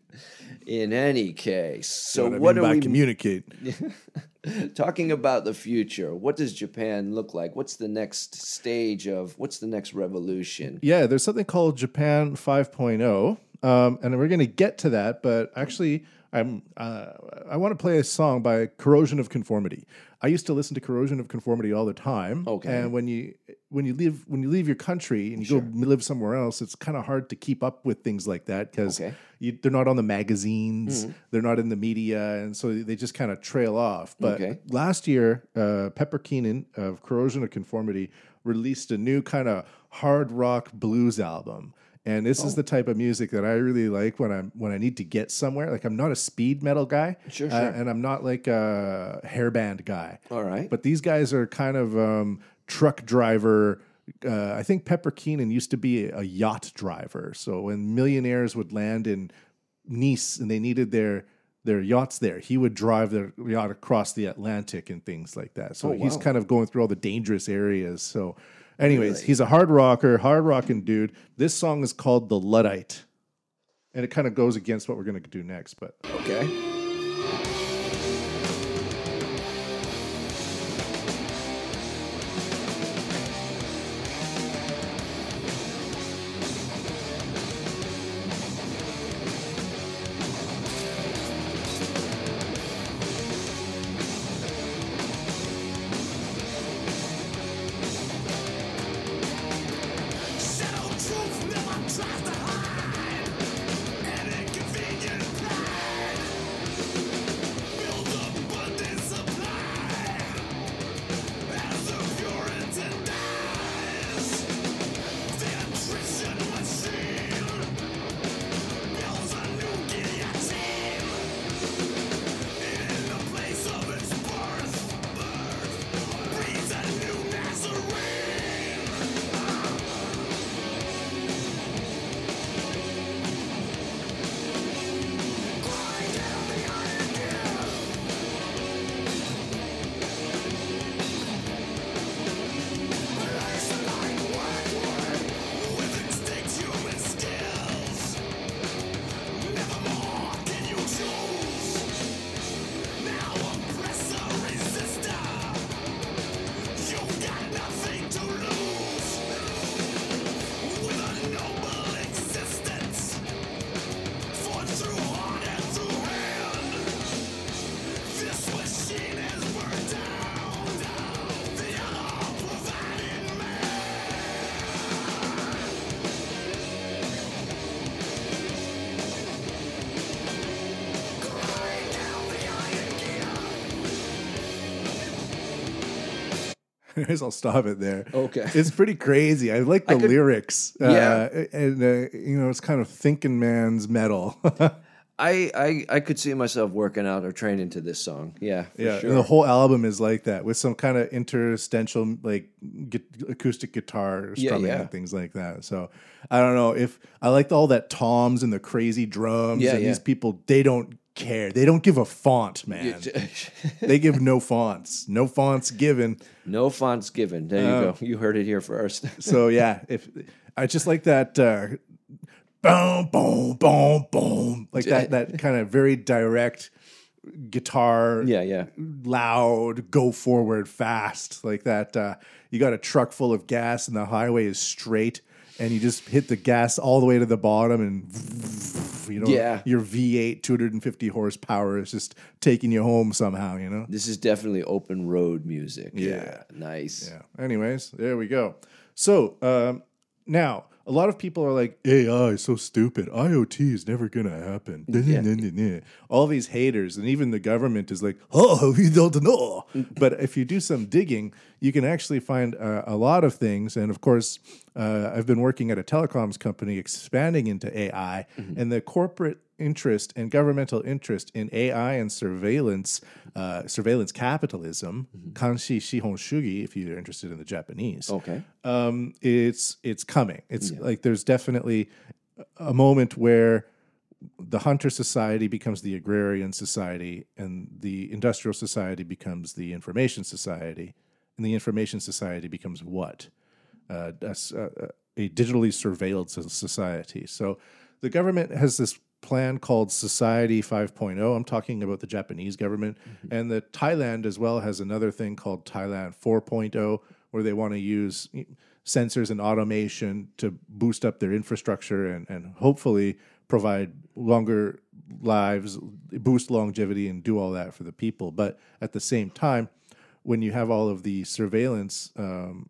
In any case. So what, I what mean by we communicate? (laughs) talking about the future what does japan look like what's the next stage of what's the next revolution Yeah, there's something called Japan 5.0, um, and we're going to get to that. But actually, I'm uh, I want to play a song by Corrosion of Conformity. I used to listen to Corrosion of Conformity all the time. Okay. and when you when you leave when you leave your country and you go live somewhere else, it's kind of hard to keep up with things like that because Okay. they're not on the magazines, they're not in the media, and so they just kind of trail off. But Okay. last year, uh, Pepper Keenan of Corrosion of Conformity released a new kind of hard rock blues album. And this Oh. is the type of music that I really like when I'm when I need to get somewhere. Like I'm not a speed metal guy, Sure, uh, sure. and I'm not like a hairband guy. all right But these guys are kind of um, truck driver. Uh, I think Pepper Keenan used to be a, yacht driver. So when millionaires would land in Nice and they needed their their yachts there, he would drive their yacht across the Atlantic and things like that. So Oh, he's kind of going through all the dangerous areas. So, anyways, he's a hard rocker, hard rocking dude. This song is called "The Luddite," and it kind of goes against what we're going to do next. But okay I'll stop it there. Okay. It's pretty crazy. I like the could- lyrics. Uh, Yeah. and, uh, you know, it's kind of thinking man's metal. (laughs) I, I I could see myself working out or training to this song. Yeah, for yeah. sure. The whole album is like that with some kind of interstitial, like acoustic guitar Yeah, strumming yeah. and things like that. So I don't know if I like all that toms and the crazy drums. Yeah, and yeah. these people, they don't care. They don't give a font, man. (laughs) they give no fonts. No fonts given. No fonts given. There you go. You heard it here first. (laughs) So yeah, if I just like that uh boom boom boom boom like that that (laughs) kind of very direct guitar yeah, yeah. loud go forward fast like that uh you got a truck full of gas and the highway is straight and you just hit the gas all the way to the bottom and know Yeah. your V8 250 horsepower is just taking you home somehow you know This is definitely open road music. Yeah. nice. Yeah. Anyways, there we go. So um, now a lot of people are like, AI is so stupid. IoT is never gonna happen. All these haters, and even the government is like, oh, (laughs) we don't know. (laughs) but if you do some digging, you can actually find uh, a lot of things. And of course, uh, I've been working at a telecoms company expanding into AI, and the corporate interest and governmental interest in AI and surveillance, uh, surveillance capitalism, kanshi shihon shugi, if you're interested in the Japanese, Okay. um, it's it's coming. It's like there's definitely a moment where the hunter society becomes the agrarian society, and the industrial society becomes the information society, and the information society becomes what uh, a, s- a- a digitally surveilled society. So the government has this plan called Society 5.0. I'm talking about the Japanese government. And the Thailand as well has another thing called Thailand 4.0, where they want to use sensors and automation to boost up their infrastructure and, and hopefully provide longer lives, boost longevity, and do all that for the people. But at the same time, when you have all of the surveillance um,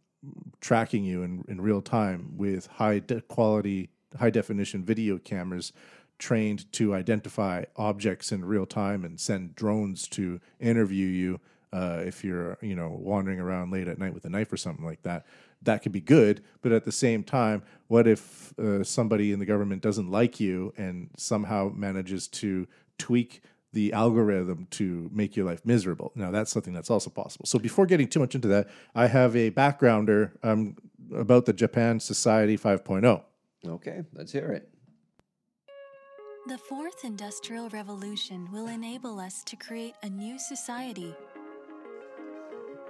tracking you in, in real time with high de- quality, high definition video cameras trained to identify objects in real time and send drones to interview you uh, if you're you know wandering around late at night with a knife or something like that. That could be good, but at the same time, what if uh, somebody in the government doesn't like you and somehow manages to tweak the algorithm to make your life miserable. Now, that's something that's also possible. So, before getting too much into that, I have a backgrounder um, about the Japan Society 5.0. Okay, let's hear it. The fourth industrial revolution will enable us to create a new society.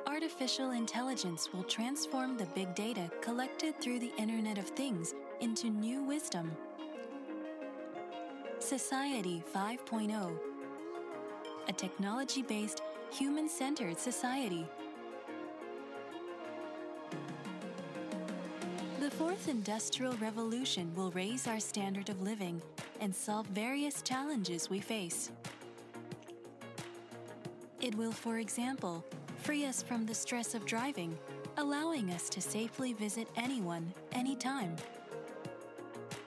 Artificial intelligence will transform the big data collected through the Internet of Things into new wisdom. Society 5.0 A technology based, human centered society. Fourth industrial revolution will raise our standard of living and solve various challenges we face. It will, for example, free us from the stress of driving, allowing us to safely visit anyone, anytime.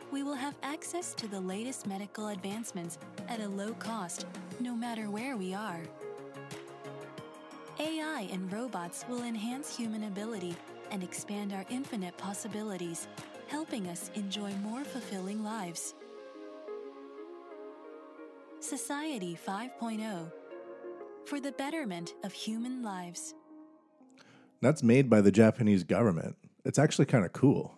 We will have access to the latest medical advancements at a low cost, no matter where we are. AI and robots will enhance human ability and expand our infinite possibilities, helping us enjoy more fulfilling lives. Society 5.0 for the betterment of human lives. That's made by the Japanese government. It's actually kind of cool.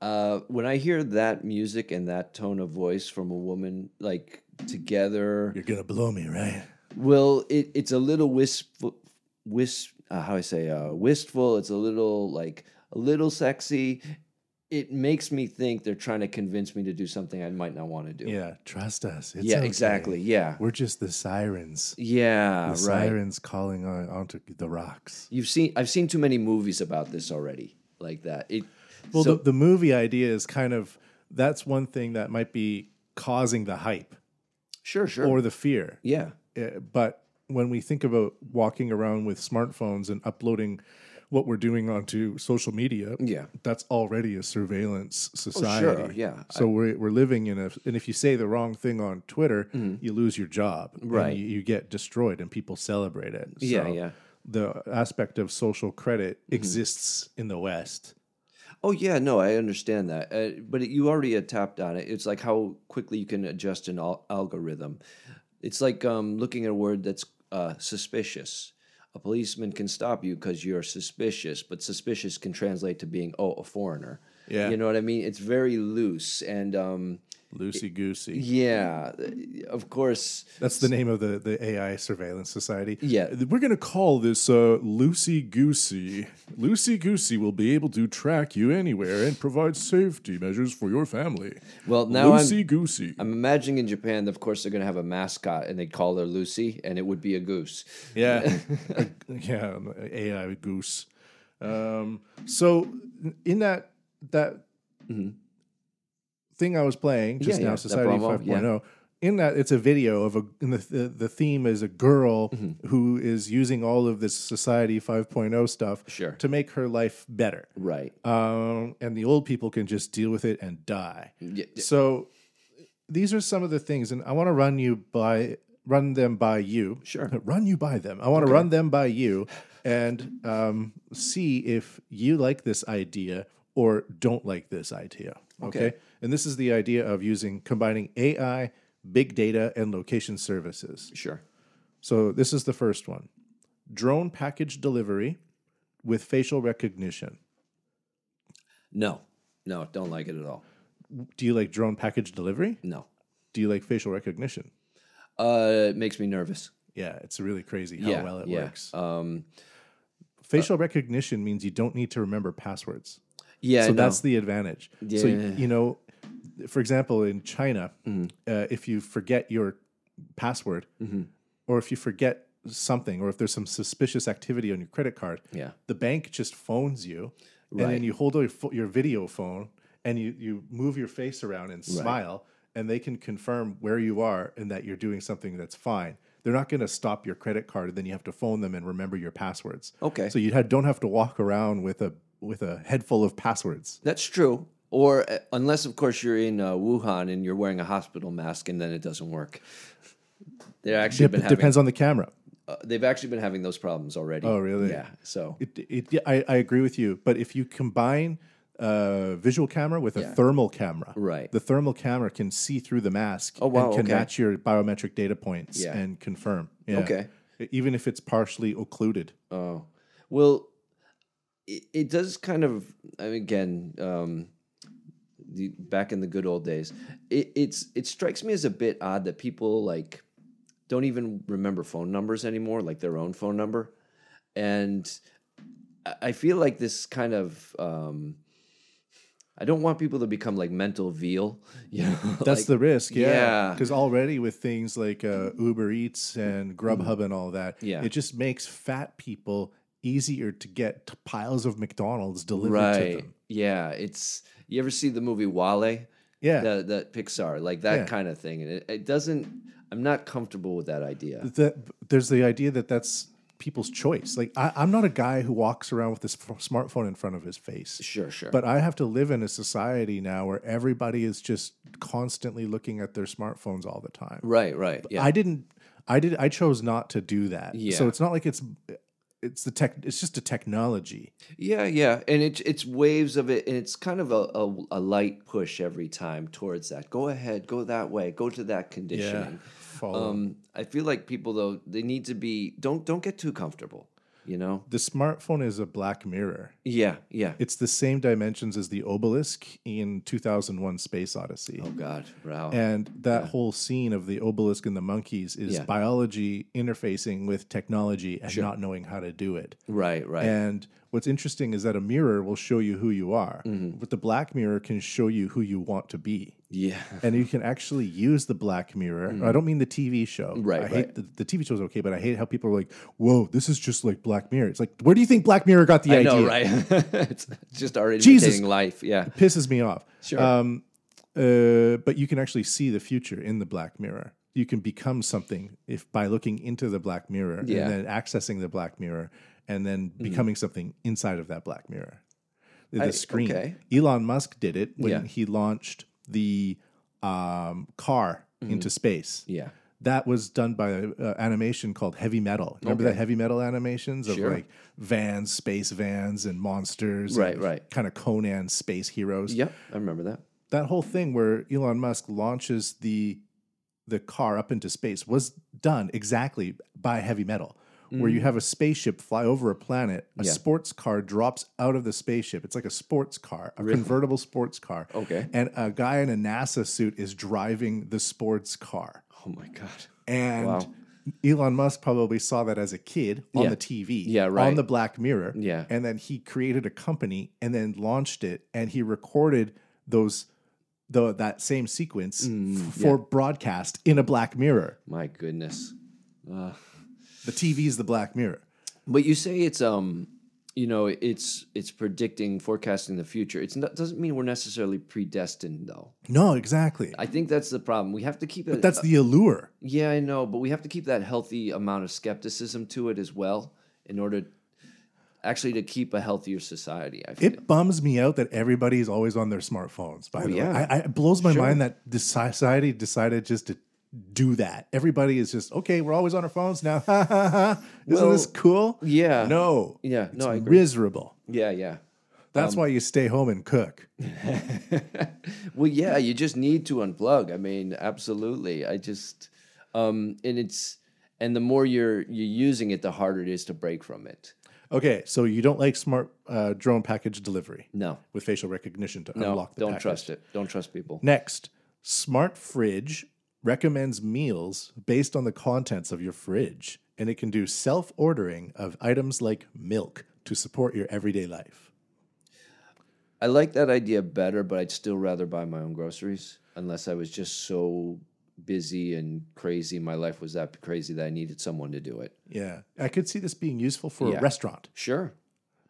Uh, when I hear that music and that tone of voice from a woman, like together, You're going to blow me, right? well, it, it's a little wistful, wisp, uh, how I say, uh, wistful. It's a little like a little sexy. It makes me think they're trying to convince me to do something I might not want to do. Yeah, trust us. It's Yeah, okay. exactly. Yeah. We're just the sirens. Yeah, The right. sirens calling on, onto the rocks. You've seen I've seen too many movies about this already, like that. It Well, so, the, the movie idea is kind of that's one thing that might be causing the hype sure, sure. or the fear. yeah. Uh, but when we think about walking around with smartphones and uploading what we're doing onto social media, Yeah. that's already a surveillance society. Oh, sure, yeah. So we're we're living in a, and if you say the wrong thing on Twitter, you lose your job, and. Right. You, you get destroyed, and people celebrate it. Yeah, So yeah. the aspect of social credit Mm-hmm. exists in the West. Oh yeah, no, I understand that, uh, but you already had tapped on it. It's like how quickly you can adjust an al- algorithm. It's like um, looking at a word that's uh, suspicious. A policeman can stop you because you're suspicious, but suspicious can translate to being oh a foreigner. Yeah. you know what I mean. It's very loose, and um, Loosey goosey. yeah, of course. That's the name of the, the AI surveillance society. Yeah. We're going to call this uh, Loosey Goosey. Loosey Goosey will be able to track you anywhere and provide safety measures for your family. Well, now I'm- Loosey Goosey. I'm imagining in Japan, of course, they're going to have a mascot, and they'd call her Lucy, and it would be a goose. Yeah. (laughs) yeah, AI goose. Um, so in that that thing I was playing just. Yeah, now, yeah, Society promo, 5.0, in that it's a video of a in the the, the theme is a girl Mm-hmm. who is using all of this Society 5.0 stuff Sure. to make her life better. Right. Um, and the old people can just deal with it and die. Yeah, yeah. So these are some of the things, and I want to run you by run them by you. Sure. (laughs) run you by them. I want to run them by you and um, see if you like this idea or don't like this idea. Okay? Okay. And this is the idea of using combining AI, big data, and location services. Sure. So this is the first one: drone package delivery with facial recognition. No, no, don't like it at all. Do you like drone package delivery? No. Do you like facial recognition? Uh, it makes me nervous. Yeah, it's really crazy how yeah, well it yeah. works. Um, Facial recognition means you don't need to remember passwords. yeah, so no. that's the advantage. Yeah. Mm-hmm. you know, for example, in China, uh, if you forget your password, Mm-hmm. or if you forget something, or if there's some suspicious activity on your credit card, Yeah. the bank just phones you, and then you hold your, your video phone and you you move your face around and smile, and they can confirm where you are and that you're doing something that's fine. They're not going to stop your credit card, and then you have to phone them and remember your passwords. Okay. So you don't have to walk around with a with a head full of passwords. That's true. Or uh, unless, of course, you're in uh, Wuhan and you're wearing a hospital mask, and then it doesn't work. They're actually Dep- been having, depends on the camera. uh, they've actually been having those problems already. Oh, really? Yeah. So It, it, yeah, I, I agree with you. But if you combine a visual camera with a Yeah. thermal camera, Right. The thermal camera can see through the mask Oh, wow, and can okay. match your biometric data points Yeah. and confirm. Yeah. Okay. Even if it's partially occluded. Oh, well, it, it does kind of. I mean, again, um, the, back in the good old days, it, it's it strikes me as a bit odd that people like don't even remember phone numbers anymore, like their own phone number, and I- feel like this kind of. Um, I don't want people to become like mental veal. (laughs) You know, That's like- the risk, yeah. yeah. Because already with things like uh, Uber Eats and Grubhub and all that, Mm-hmm. Yeah. it just makes fat people easier to get piles of McDonald's delivered to them. Yeah, it's. You ever see the movie WALL-E? Yeah. that, that Pixar, like that Yeah. kind of thing. And it, it doesn't. I'm not comfortable with that idea. that there's the idea that that's people's choice. Like I, I'm not a guy who walks around with this f- smartphone in front of his face. Sure, sure. But I have to live in a society now where everybody is just constantly looking at their smartphones all the time. right, right. Yeah, I didn't. I did. I chose not to do that. Yeah. So it's not like it's. It's the tech. It's just a technology. yeah, yeah. And it's it's waves of it, and it's kind of a, a, a light push every time towards that. Go ahead, go that way, go to that conditioning. Follow. Um, I feel like people though they need to be don't don't get too comfortable. You know? the smartphone is a black mirror. Yeah, yeah. It's the same dimensions as the obelisk in 2001: Space Odyssey. Oh God, wow. And that whole scene of the obelisk and the monkeys is Yeah. biology interfacing with technology and not knowing how to do it. right, right. And what's interesting is that a mirror will show you who you are, Mm-hmm. but the black mirror can show you who you want to be. yeah. And you can actually use the black mirror. I don't mean the TV show. Mm. Right, I hate the, the TV show's okay, but I hate how people are like, "Whoa, this is just like Black Mirror." It's like, where do you think Black Mirror got the I idea? know, right? (laughs) it's just our Jesus. life. Yeah. It pisses me off. Sure. Um, uh, but you can actually see the future in the black mirror. You can become something if by looking into the black mirror Yeah. And then accessing the black mirror and then becoming something inside of that black mirror. The I- screen. okay. Elon Musk did it when Yeah. he launched the um, car into space. Yeah. that was done by uh, animation called heavy metal. Remember Okay. the heavy metal animations of Sure. like vans, space vans, and monsters, Right, and right. Kind of Conan space heroes. Yep, I remember that. That whole thing where Elon Musk launches the the car up into space was done exactly by heavy metal. Where you have a spaceship fly over a planet, a Mm. Yeah. sports car drops out of the spaceship. It's like a sports car, a convertible sports car. Okay. And a guy in a NASA suit is driving the sports car. Oh my god. And Wow. Elon Musk probably saw that as a kid on Yeah. the TV, Yeah, right. on the Black Mirror. Yeah. And then he created a company and then launched it and he recorded those the that same sequence Mm, f- for broadcast in a Black Mirror. My goodness. The TV is the Black Mirror. But you say it's um, you know, it's it's predicting, forecasting the future. It's not doesn't mean we're necessarily predestined though. No, exactly. I think that's the problem. We have to keep it. but that's the allure. yeah, I know, but we have to keep that healthy amount of skepticism to it as well, in order actually to keep a healthier society. I feel. It bums me out that everybody's always on their smartphones. By the Oh, yeah. way, I, I, it blows my Sure. mind that the society decided just to do that. Everybody is just okay. We're always on our phones now. Ha, ha, ha. Isn't Well, this cool? yeah. No. Yeah, It's no, I agree. miserable. yeah, yeah. That's why you stay home and cook. (laughs) Well, yeah, you just need to unplug. I mean, absolutely. I just, um, and it's, and the more you're you're using it, the harder it is to break from it. Okay, so you don't like smart uh, drone package delivery No, with facial recognition to no, unlock the don't package. trust it. Don't trust people. Next, Smart Fridge recommends meals based on the contents of your fridge, and it can do self ordering of items like milk to support your everyday life. I like that idea better, but I'd still rather buy my own groceries unless I was just so busy and crazy. My life was that crazy that I needed someone to do it. Yeah, I could see this being useful for Yeah. a restaurant, Sure.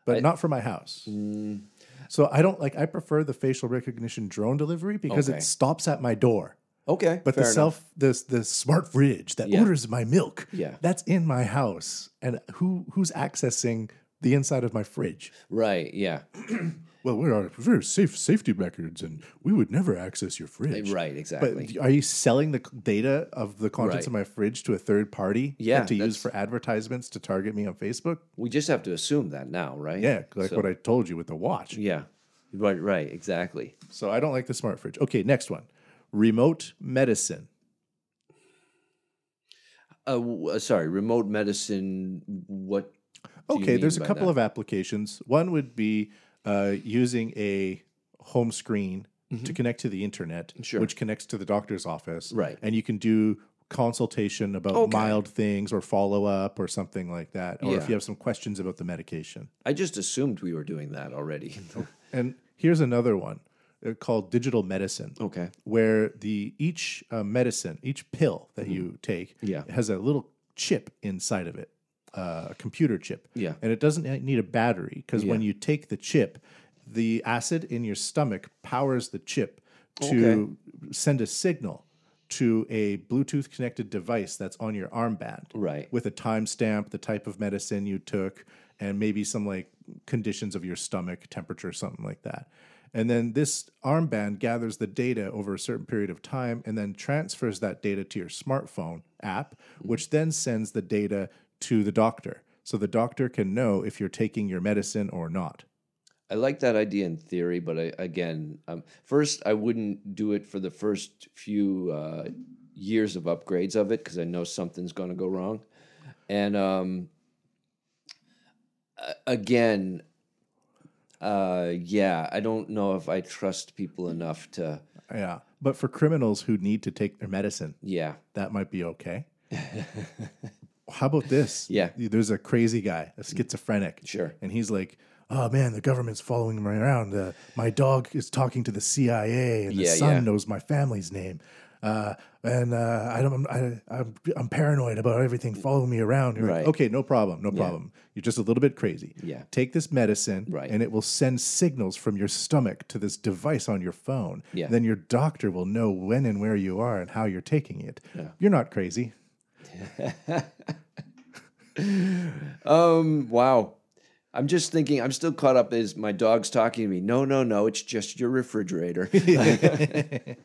but not for my house. Mm. So I don't like. I prefer the facial recognition drone delivery because Okay. it stops at my door. Okay. But the enough. self, this the smart fridge that Yeah. orders my milk, Yeah. that's in my house, and who who's accessing the inside of my fridge? Right. Yeah. (clears throat) Well, we're on very safe safety records, and we would never access your fridge. Right. Exactly. But are you selling the data of the contents Right. of my fridge to a third party? Yeah, to use for advertisements to target me on Facebook? we just have to assume that now, right? Yeah, like So- what I told you with the watch. Yeah. Right. Right. Exactly. So I don't like the smart fridge. Okay, next one. Remote medicine. Uh, uh, sorry. Remote medicine. What? Okay, there's a couple that? of applications. One would be uh, using a home screen to connect to the internet, Mm-hmm. Sure. which connects to the doctor's office. Right. And you can do consultation about Okay. mild things or follow up or something like that. Or if you have some questions about the medication. I just assumed we were doing that already. And here's another one called digital medicine. okay. where the each uh, medicine, each pill that you take, Mm-hmm. Yeah. has a little chip inside of it, uh, a computer chip. Yeah. and it doesn't need a battery because when you take the chip, the acid in your stomach powers the chip to send a signal to a Bluetooth connected device that's on your armband. Right. With a timestamp, the type of medicine you took, and maybe some like conditions of your stomach, temperature, something like that. And then this armband gathers the data over a certain period of time and then transfers that data to your smartphone app, which then sends the data to the doctor. So the doctor can know if you're taking your medicine or not. I like that idea in theory, but I, again, um, first I wouldn't do it for the first few uh, years of upgrades of it because I know something's going to go wrong. And um, again, uh, yeah, I don't know if I trust people enough to. Yeah. But for criminals who need to take their medicine, Yeah, that might be okay. (laughs) How about this? Yeah. There's a crazy guy, a schizophrenic. Sure. And he's like, oh man, the government's following me around. Uh, my dog is talking to the CIA, and the Yeah, son yeah. knows my family's name. Uh, and uh, I don't, I, I'm, I'm paranoid about everything following me around. You're like, okay, no problem, no problem. You're just a little bit crazy. Yeah. Take this medicine, Right. and it will send signals from your stomach to this device on your phone. Yeah. Then your doctor will know when and where you are and how you're taking it. Yeah. You're not crazy. (laughs) Um. Wow. I'm just thinking. I'm still caught up. Is my dog's talking to me? No, no, no. It's just your refrigerator. (laughs) (laughs)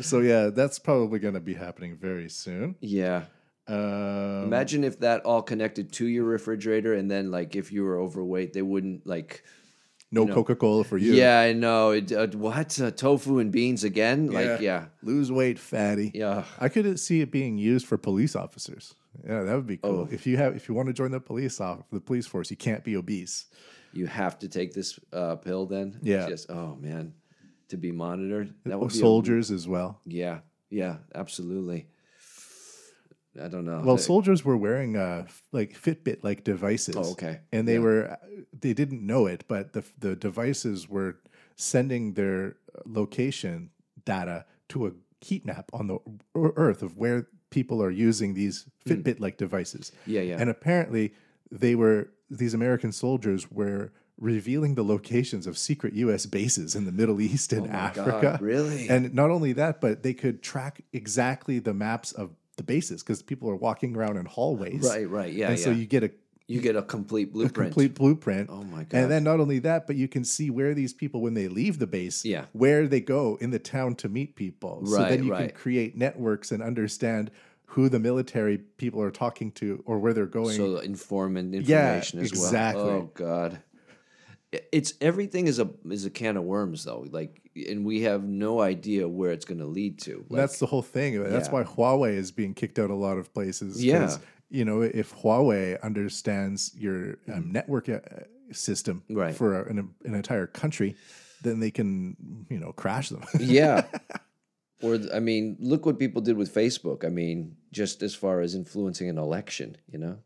so yeah, that's probably going to be happening very soon. Yeah. Um, Imagine if that all connected to your refrigerator, and then like if you were overweight, they wouldn't like. no know. Coca Cola for you. Yeah, I know. It, uh, what uh, tofu and beans again? Like, yeah, Lose weight, fatty. yeah. I could see it being used for police officers. Yeah, that would be cool. Oh. If you have, if you want to join the police off the police force, you can't be obese. You have to take this uh, pill then. Yeah. Just oh man, to be monitored. That would be a- Soldiers as well. yeah, yeah, absolutely. I don't know. Well, Uh, soldiers were wearing uh, like Fitbit like devices. Oh, okay. And they Yeah. were they didn't know it, but the the devices were sending their location data to a heat map on the Earth of where people are using these Fitbit like devices. Hmm. Yeah, yeah. And apparently, they were these American soldiers were revealing the locations of secret U.S. bases in the Middle East and Oh my God, Africa. really? And not only that, but they could track exactly the maps of the bases because people are walking around in hallways. Right, right, yeah, And so you get a, you get a complete a blueprint. complete blueprint. Oh my God. And then not only that, but you can see where these people, when they leave the base, Yeah. where they go in the town to meet people. so then you right. can create networks and understand who the military people are talking to or where they're going. so informant Yeah, information as exactly. well. Oh God, it's everything is a is a can of worms though. Like, and we have no idea where it's going to lead to. Like, That's the whole thing. That's Yeah. why Huawei is being kicked out a lot of places Yeah. You know, if Huawei understands your um, network uh, system Mm-hmm. Right. for an, an entire country, then they can, you know, crash them. (laughs) yeah. Or I mean, look what people did with Facebook. I mean, just as far as influencing an election, you know.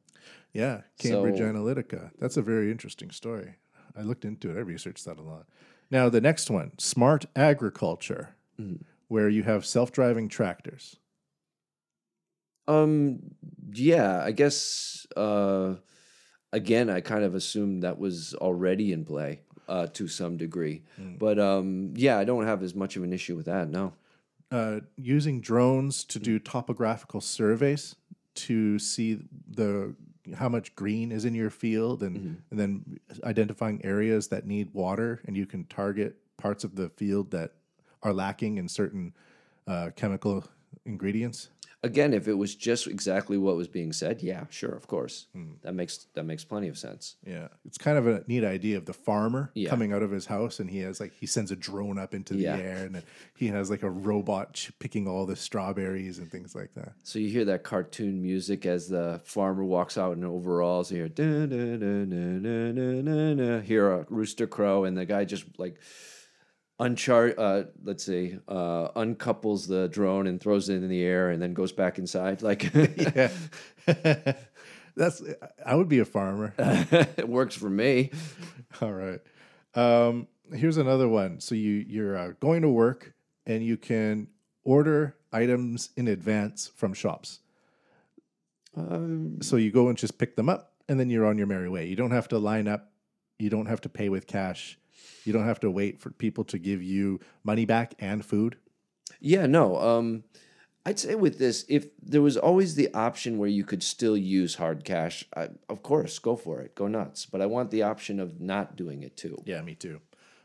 yeah. Cambridge So- Analytica. That's a very interesting story. I looked into it. I researched that a lot. Now, the next one smart agriculture, Mm. where you have self driving tractors. Um. Yeah. I guess. Uh, again, I kind of assumed that was already in play uh, to some degree, but um, yeah, I don't have as much of an issue with that. No. uh, using drones to do topographical surveys to see the how much green is in your field and, and then identifying areas that need water and you can target parts of the field that are lacking in certain uh, chemical ingredients Again, if it was just exactly what was being said, yeah, sure, of course, hmm. that makes that makes plenty of sense. yeah it's kind of a neat idea of the farmer Yeah. coming out of his house and he has like he sends a drone up into the Yeah. air and he has like a robot ch- picking all the strawberries and things like that So you hear that cartoon music as the farmer walks out in overalls. You hear da, da, da. hear a rooster crow, and the guy just like unchar uh let's see uh uncouples the drone and throws it in the air and then goes back inside like (laughs) yeah (laughs) that's i would be a farmer (laughs) it works for me All right. Um, here's another one. So you you're uh, going to work and you can order items in advance from shops. um, So you go and just pick them up, and then you're on your merry way. You don't have to line up. You don't have to pay with cash. You don't have to wait for people to give you money back and food. Yeah, no. Um, I'd say with this, if there was always the option where you could still use hard cash, I, of course, go for it, go nuts. But I want the option of not doing it too. Yeah, me too.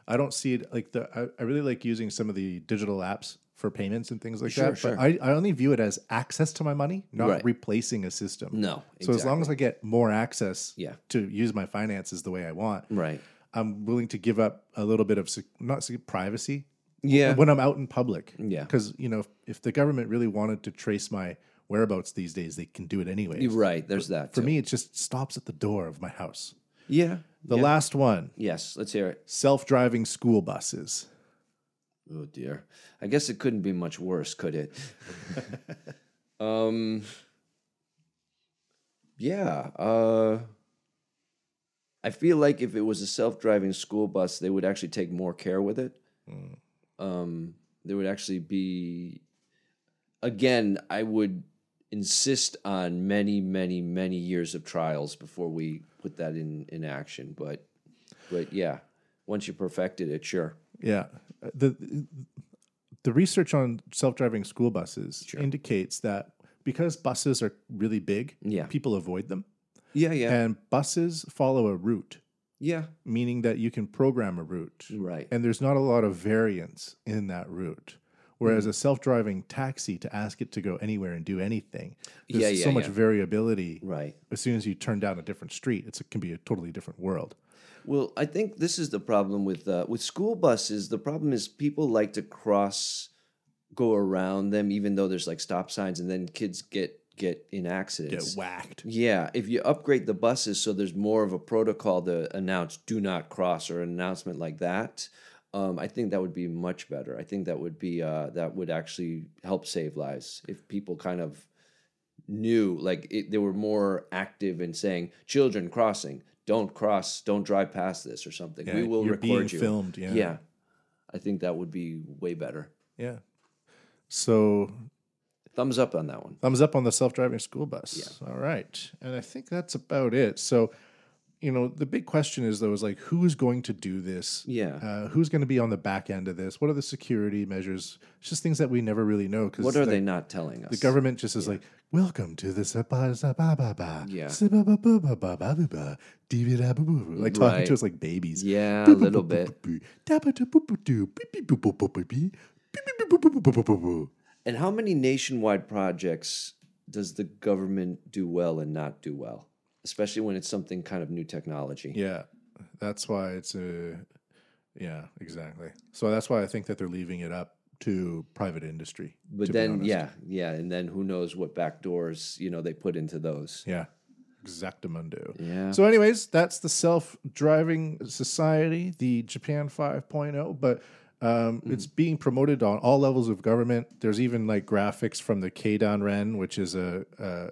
I don't see it like the. I, I really like using some of the digital apps for payments and things like Sure, that. sure. But I, I only view it as access to my money, not Right. replacing a system. No, So as long as I get more access Yeah. to use my finances the way I want, Right. I'm willing to give up a little bit of sec- not sec- privacy Yeah. when I'm out in public. Yeah. Because, you know, if, if the government really wanted to trace my whereabouts these days, they can do it anyway. You're right. There's that. For too. me, it just stops at the door of my house. Yeah. The yeah. last one Yes. Let's hear it. self driving school buses. Oh dear. I guess it couldn't be much worse, could it? (laughs) um. Yeah. Uh. I feel like if it was a self-driving school bus, they would actually take more care with it. Um, there would actually be. Again, I would insist on many, many, many years of trials before we put that in in action. But, but yeah, once you perfected it, sure. Yeah. The the research on self-driving school buses indicates that because buses are really big, Yeah. people avoid them. Yeah, yeah, And buses follow a route, yeah. meaning that you can program a route. Right. And there's not a lot of variance in that route. Whereas a self-driving taxi, to ask it to go anywhere and do anything, there's Yeah, yeah, so much yeah. variability. Right. As soon as you turn down a different street, it's, it can be a totally different world. Well, I think this is the problem with uh, with school buses. The problem is people like to cross, go around them, even though there's like stop signs, and then kids get get in accidents. Get whacked. Yeah, if you upgrade the buses so there's more of a protocol to announce "do not cross" or an announcement like that, um, I think that would be much better. I think that would be uh, that would actually help save lives if people kind of knew, like it, they were more active in saying, "Children crossing, don't cross, don't drive past this" or something. Yeah, we will you're record being you. filmed, yeah. yeah. I think that would be way better. Yeah. So Thumbs up on that one. thumbs up on the self-driving school bus. All right. And I think that's about it. So, you know, the big question is though is like who's going to do this? Yeah. Uh, who's going to be on the back end of this? What are the security measures? It's just things that we never really know because What are they not telling us? The government just is like, "Welcome to the sapa sapa ba ba Yeah. sapa ba ba ba ba ba ba ba dee dee da boo boo," like talking Right. to us like babies. Yeah, a little bit. And how many nationwide projects does the government do well and not do well? Especially when it's something kind of new technology. Yeah, that's why it's a. Yeah, exactly. So that's why I think that they're leaving it up to private industry. But then, yeah, yeah, and then who knows what back doors you know they put into those? Yeah. Exactamundo. Yeah. So, anyways, that's the self driving society, the Japan 5.0. But um, Mm-hmm. it's being promoted on all levels of government. There's even like graphics from the Keidanren, which is a, a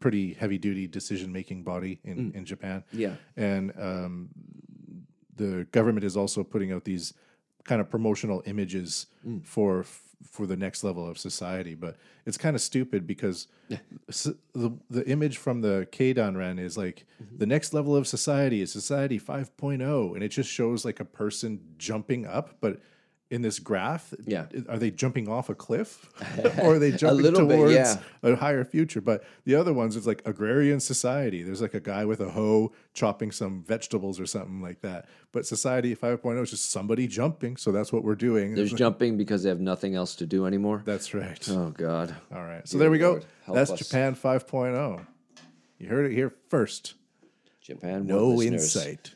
pretty heavy duty decision making body in, in Japan. Mm. Yeah. And um, the government is also putting out these kind of promotional images Mm. for for the next level of society. But it's kind of stupid because the the image from the Keidanren is like Mm-hmm. the next level of society is society 5.0, and it just shows like a person jumping up, but. In this graph, Yeah. are they jumping off a cliff, (laughs) or are they jumping little bit, towards yeah. a higher future? But the other ones, it's like agrarian society. There's like a guy with a hoe chopping some vegetables or something like that. But society 5.0 is just somebody jumping. So that's what we're doing. There's jumping because they have nothing else to do anymore. That's right. oh God. All right. So there we go. Lord, help That's us. Japan 5.0. You heard it here first. Japan. No listeners? insight.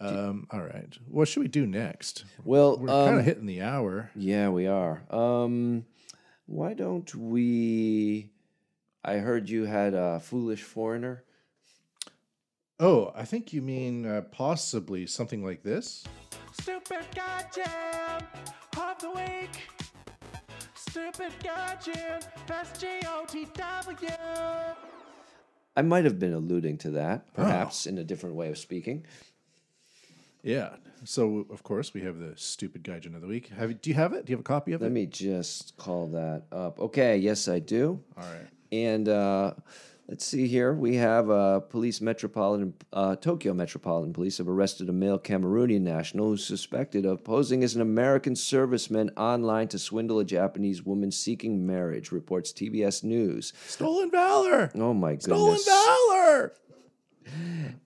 Um, all right. What should we do next? Well, We're um, kind of hitting the hour. Yeah, we are. Um, why don't we? I heard you had a foolish foreigner. Oh, I think you mean uh, possibly something like this. Stupid goddamn of the week. Stupid goddamn best G-O-T-W. I might have been alluding to that, Oh. perhaps in a different way of speaking. Yeah. So of course we have the stupid gaijin of the week. Have do you have it? Do you have a copy of Let it? Let me just call that up. Okay, yes, I do. All right. And uh, let's see here. We have uh, police metropolitan uh, Tokyo Metropolitan Police have arrested a male Cameroonian national who's suspected of posing as an American serviceman online to swindle a Japanese woman seeking marriage. Reports TBS News. Stolen valor. Oh my goodness. Stolen valor.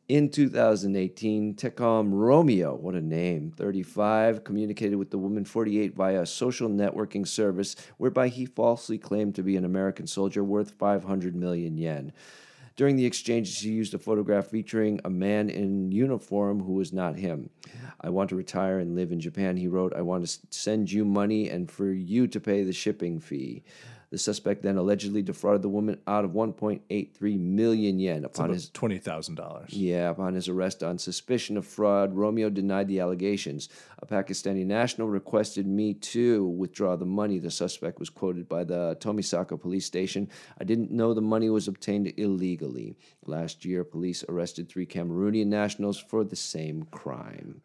In 2018, Tecom Romeo, what a name, 35, communicated with the woman 48 via a social networking service whereby he falsely claimed to be an American soldier worth 500 million yen. During the exchanges, he used a photograph featuring a man in uniform who was not him. I want to retire and live in Japan, he wrote. I want to send you money and for you to pay the shipping fee. The suspect then allegedly defrauded the woman out of 1.83 million yen upon his Twenty thousand dollars. yeah, upon his arrest on suspicion of fraud, Romeo denied the allegations. A Pakistani national requested me to withdraw the money. The suspect was quoted by the Tomisaka police station. I didn't know the money was obtained illegally. Last year, police arrested three Cameroonian nationals for the same crime.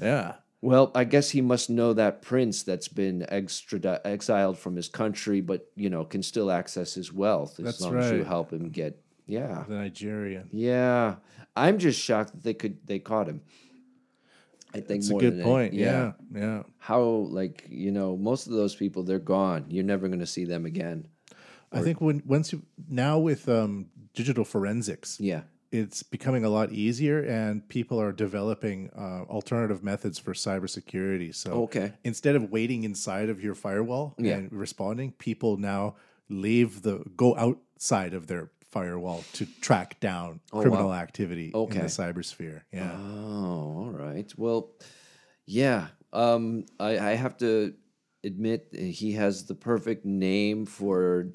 Yeah. Well, I guess he must know that prince that's been extradi- exiled from his country, but you know can still access his wealth as That's long as you help him get. Yeah, The Nigerian. yeah, I'm just shocked that they could they caught him. I think It's a good point. Yeah. Yeah. How like you know most of those people they're gone. You're never going to see them again. I think when once you now with um, digital forensics, Yeah. It's becoming a lot easier, and people are developing uh, alternative methods for cybersecurity. So, Okay. instead of waiting inside of your firewall Yeah. and responding, people now leave the go outside of their firewall to track down criminal activity in Okay. the cybersphere. Yeah. Oh, all right. Well, yeah. Um, I, I have to admit he has the perfect name for,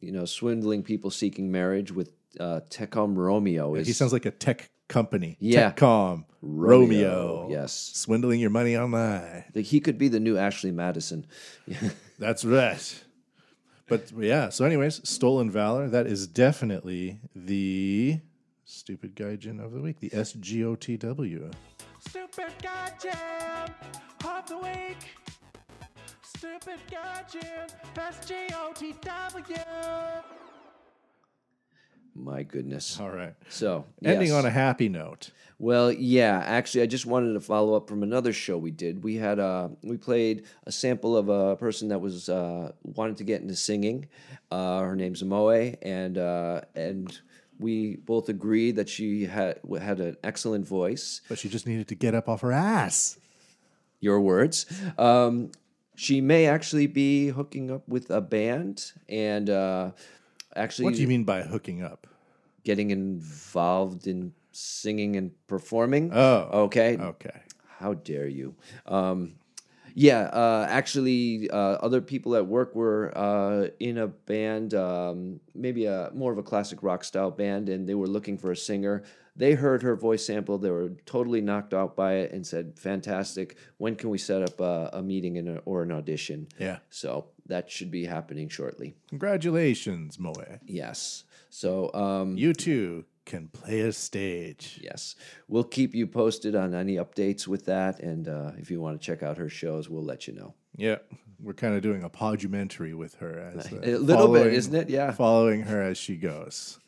you know, swindling people seeking marriage with uh, Tecom Romeo. Is he sounds like a tech company. Yeah. Techcom. Romeo, Romeo. yes. Swindling your money online. like, he could be the new Ashley Madison. (laughs) That's right. But yeah, so anyways, Stolen Valor, that is definitely the stupid gaijin of the week, the SGOTW. Stupid Gaijin of the week. Stupid Gaijin, best G-O-T-W. My goodness. All right. So Ending yes. on a happy note. Well, yeah. Actually, I just wanted to follow up from another show we did. We had uh, we played a sample of a person that was uh, wanted to get into singing. Uh, her name's Moe, and uh, and we both agreed that she had had an excellent voice. But she just needed to get up off her ass. Your words. Um, she may actually be hooking up with a band, and uh, actually, What do you mean by hooking up? getting involved in singing and performing. Oh. okay. Okay. How dare you? Um, yeah, uh, actually, uh, other people at work were uh, in a band, um, maybe a more of a classic rock style band, and they were looking for a singer. They heard her voice sample. They were totally knocked out by it and said, "Fantastic! When can we set up a, a meeting and a, or an audition?" Yeah. So that should be happening shortly. Congratulations, Moe. Yes. So um, You too can play a stage. Yes, we'll keep you posted on any updates with that, and uh, if you want to check out her shows, we'll let you know. Yeah, we're kind of doing a podumentary with her as (laughs) uh, A little bit, isn't it? Yeah. following her as she goes.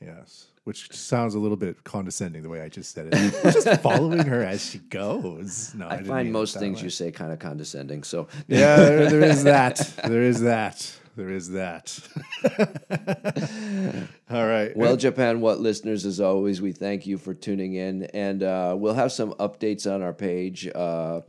Yes, which sounds a little bit condescending the way I just said it. Just (laughs) following her as she goes. No, I didn't find most things way. you say kind of condescending. So Yeah, there, there is (laughs) that. There is that. There is that. (laughs) All right. Well, Japan What listeners, as always, we thank you for tuning in, and uh, we'll have some updates on our page. Uh,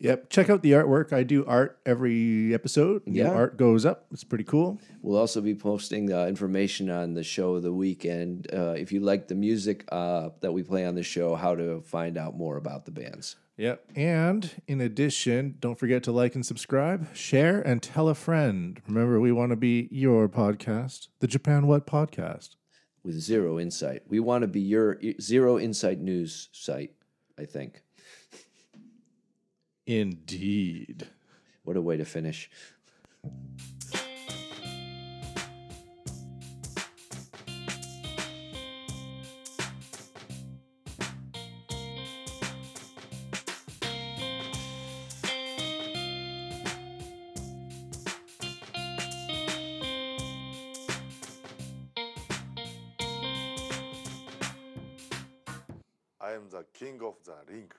Yep. Check out the artwork. I do art every episode. Yeah. art goes up. It's pretty cool. we'll also be posting uh, information on the show of the week, and uh, if you like the music uh, that we play on the show, how to find out more about the bands. Yep. And in addition, don't forget to like and subscribe, share, and tell a friend. Remember, we want to be your podcast, the Japan What podcast. with zero insight. We want to be your zero insight news site, I think. Indeed. What a way to finish. I am the king of the ring.